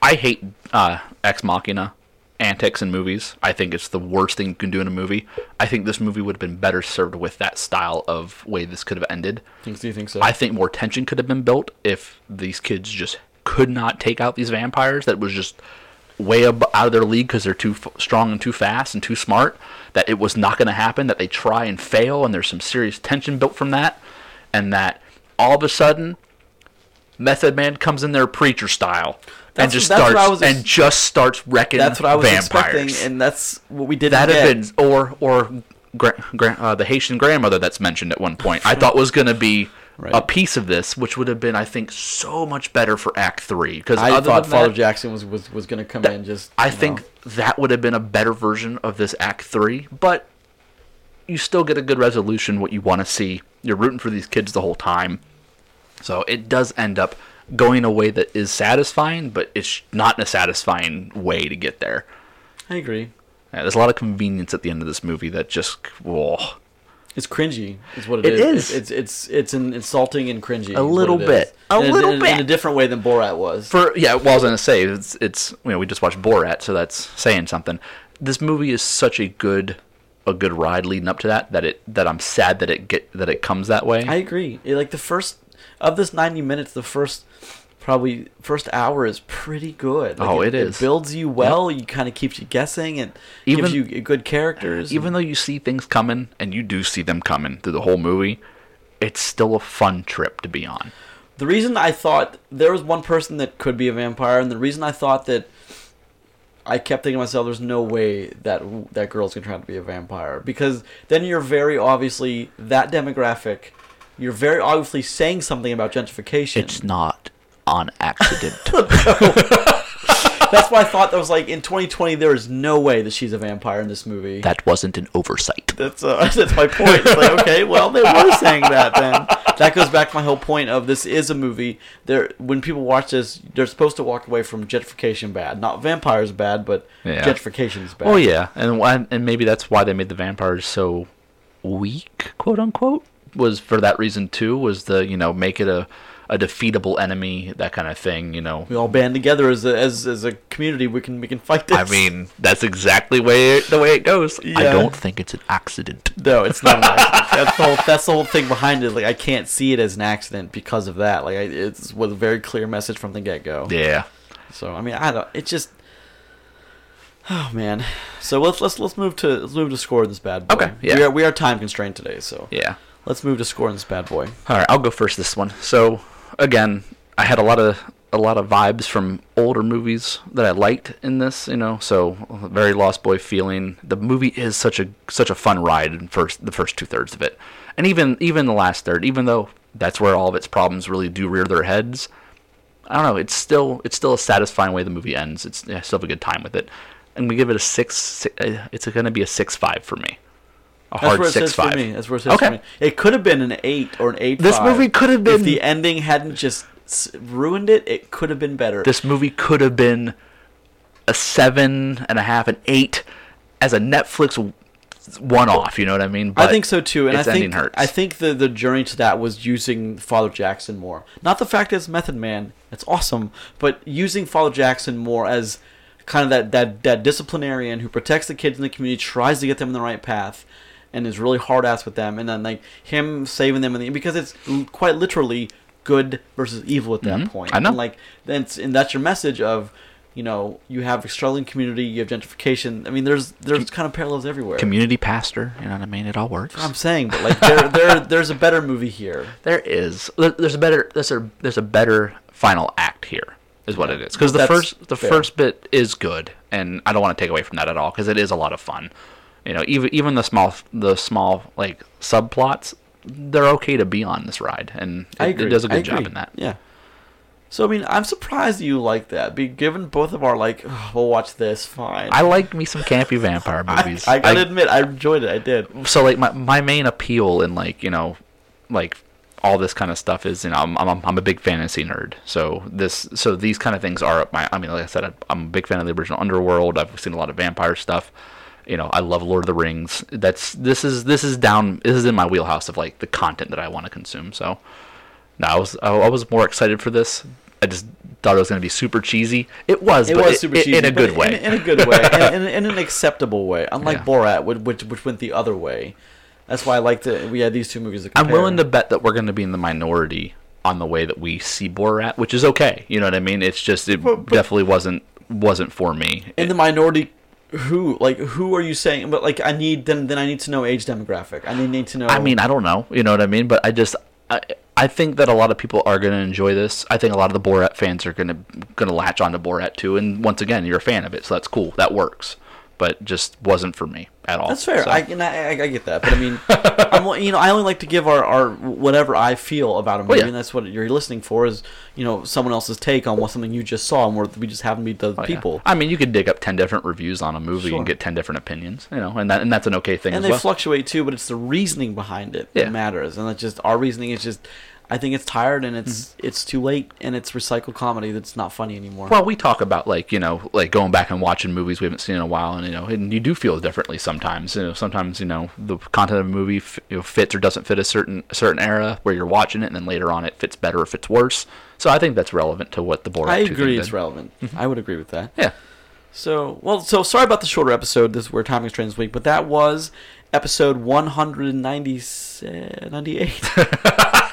I hate uh, Ex Machina antics in movies. I think it's the worst thing you can do in a movie. I think this movie would have been better served with that style of way this could have ended. do you think so? I think more tension could have been built if these kids just could not take out these vampires. That was just way ab- out of their league because they're too f- strong and too fast and too smart. That it was not going to happen. That they try and fail, and there's some serious tension built from that. And that all of a sudden, Method Man comes in there preacher style and That's- just that's what starts was and just starts wrecking that's what I was vampires. expecting, and that's what we did. That have been, or or gra- gra- uh, the Haitian grandmother that's mentioned at one point. I thought was going to be Right. a piece of this, which would have been, I think, so much better for Act Three. Because I thought Father that, Jackson was was, was going to come in just. I you think that would have been a better version of this Act Three. But you still get a good resolution. What you want to see, you're rooting for these kids the whole time. So it does end up going a way that is satisfying, but it's not in a satisfying way to get there. I agree. Yeah, there's a lot of convenience at the end of this movie that just, whoa. It's cringy, is what It it is. is. It's it's it's, it's an insulting and cringy. A little is. bit. A little in, bit. in a different way than Borat was. For yeah, well, I was gonna say it's it's you know we just watched Borat, so that's saying something. This movie is such a good a good ride leading up to that that it that I'm sad that it get that it comes that way. I agree. It- like the first of this ninety minutes, the first probably first hour is pretty good. Like Oh, it is. It builds you well. You kind of keeps you guessing and gives Even- you good characters. Even though you see things coming and you do see them coming through the whole movie, it's still a fun trip to be on. The reason I thought there was one person that could be a vampire, and the reason I thought that I kept thinking to myself, "There's no way that that girl's gonna try to be a vampire," because then you're very obviously that demographic. You're very obviously saying something about gentrification. It's not on accident. That's why I thought that was like in 2020 there is no way that she's a vampire in this movie. that wasn't an oversight. That's uh, that's my point. It's like, okay, well, they were saying that then. That goes back to my whole point of this is a movie. There, when people watch this, they're supposed to walk away from gentrification bad, not vampires bad, but Yeah. gentrification is bad. Oh yeah, and why, and maybe that's why they made the vampires so weak, quote unquote. Was for that reason too. Was the you know make it a a defeatable enemy, that kind of thing. You know, We all band together as a, as, as a community. We can we can fight this. I mean that's exactly way the way it goes. I don't think it's an accident. no, it's not. An accident. That's the whole. That's the whole thing behind it. Like I can't see it as an accident because of that. Like I, it's was a very clear message from the get go. Yeah, So I mean, I don't. It just. Oh man. So let's let's let's move to let's move to score this bad boy. Okay, yeah. We are we are time constrained today, so yeah. let's move to score this bad boy. All right, I'll go first this one. So again, I had a lot of a lot of vibes from older movies that I liked in this, you know. So very Lost Boy feeling. The movie is such a such a fun ride in first the first two thirds of it, and even even the last third, even though that's where all of its problems really do rear their heads. I don't know. It's still it's still a satisfying way the movie ends. It's I still have a good time with it, and we give it a six. si- uh, It's going to be a six five for me. A That's hard where it six says for me. That's where it says Okay. for me. It could have been an eight or an eight. This movie could have been- if the ending hadn't just s- ruined it. It could have been better. this movie could have been a seven and a half, an eight, as a Netflix one-off. You know what I mean? I think so too, and I its ending think hurts. I think the the journey to that was using Father Jackson more. Not the fact that it's Method Man, it's awesome, but using Father Jackson more as kind of that that that disciplinarian who protects the kids in the community, tries to get them in the right path, and is really hard ass with them, and then like him saving them in the because it's quite literally good versus evil at that Mhm, point. I know. And like then it's, and that's your message of. You know, you have a struggling community, you have gentrification. I mean, there's there's kind of parallels everywhere. community pastor. You know what I mean? It all works. I'm saying, but like there, there, there's a better movie here. there is. There's a better. There's a there's a better final act here. Is what it is. Because the That's first the fair. first bit is good, and I don't want to take away from that at all. Because it is a lot of fun. You know, even even the small the small like subplots, they're okay to be on this ride, and it, I it does a good job in that. Yeah. So I mean, I'm surprised you like that. Be given both of our like, "Ugh, we'll watch this. Fine. I like me some campy vampire movies. I gotta admit, I enjoyed it. I did. so like my my main appeal in like you know like all this kind of stuff is you know I'm I'm, I'm a big fantasy nerd. So this so these kind of things are up my I mean like I said I'm a big fan of the original Underworld. I've seen a lot of vampire stuff. You know I love Lord of the Rings. That's this is this is down this is in my wheelhouse of like the content that I want to consume. So no, I was I, was more excited for this. I just thought it was going to be super cheesy. It was, It but was it- super it- cheesy in a good way. In, in a good way, in, in, in an acceptable way. Unlike Yeah. Borat, which, which went the other way. That's why I like to. We had these two movies. To I'm willing to bet that we're going to be in the minority on the way that we see Borat, which is okay. You know what I mean? It's just it But- but- definitely wasn't wasn't for me. in the minority. Who like who are you saying? But like I need then then I need to know age demographic. I need, need to know. I mean, I don't know. You know what I mean? But I just I, I think that a lot of people are going to enjoy this. I think a lot of the Borat fans are going to going to latch onto Borat too. And once again, you're a fan of it, so that's cool. That works. But just wasn't for me at all. That's fair. So- I, I, I, I get that, but I mean, I'm, you know, I only like to give our, our whatever I feel about a oh, movie, yeah. and that's what you're listening for is you know someone else's take on what something you just saw, and we're, we just happen to be the Oh, yeah. people, I mean, you could dig up ten different reviews on a movie Sure. and get ten different opinions. You know, and that and that's an okay thing and they well. fluctuate too. But it's the reasoning behind it Yeah. that matters, and that's just our reasoning is just. I think it's tired and it's mm-hmm. it's too late and it's recycled comedy that's not funny anymore. Well, we talk about like you know, like going back and watching movies we haven't seen in a while, and you know, and you do feel differently sometimes. You know, sometimes you know the content of a movie f- you know, fits or doesn't fit a certain a certain era where you're watching it, and then later on it fits better or fits worse. So I think that's relevant to what the board. I 2 thing agree, did. it's relevant. Mm-hmm. I would agree with that. Yeah. So, well, so sorry about the shorter episode. This we're time constrained this week, but that was episode 198. Uh,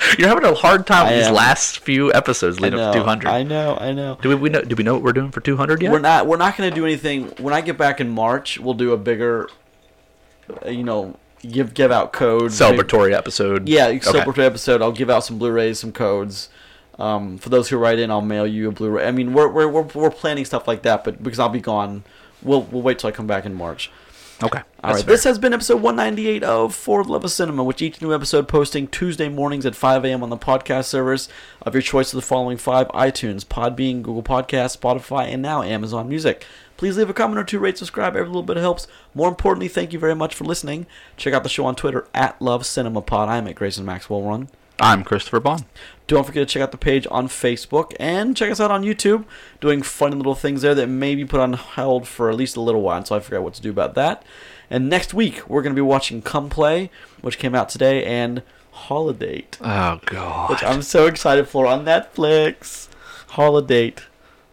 You're having a hard time I with these last few episodes leading up to 200. I know, I know. do we, we know? Do we know what we're doing for 200 yet? We're not. We're not going to do anything. When I get back in March, we'll do a bigger, uh, you know, give give out codes. maybe- Celebratory episode. Yeah, Okay. celebratory episode. I'll give out some Blu-rays, some codes. Um, for those who write in, I'll mail you a Blu-ray. I mean, we're we're we're, we're planning stuff like that, but because I'll be gone, we'll we'll wait till I come back in March. Okay. All right, this has been episode 198 of For the Love of Cinema, which each new episode posting Tuesday mornings at 5 a.m. on the podcast servers of your choice of the following five iTunes, Podbean, Google Podcasts, Spotify, and now Amazon Music. Please leave a comment or two, rate, subscribe. Every little bit helps. More importantly, thank you very much for listening. Check out the show on Twitter at Love Cinema Pod. I'm at Grayson Maxwell Run. I'm Christopher Boughan. Don't forget to check out the page on Facebook and check us out on YouTube, doing funny little things there that may be put on hold for at least a little while until I figure out what to do about that. And next week, we're going to be watching Come Play, which came out today, and Holidate, Oh God. which I'm so excited for on Netflix. Holidate.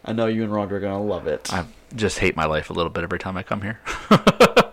I know you and Roger are going to love it. I just hate my life a little bit every time I come here.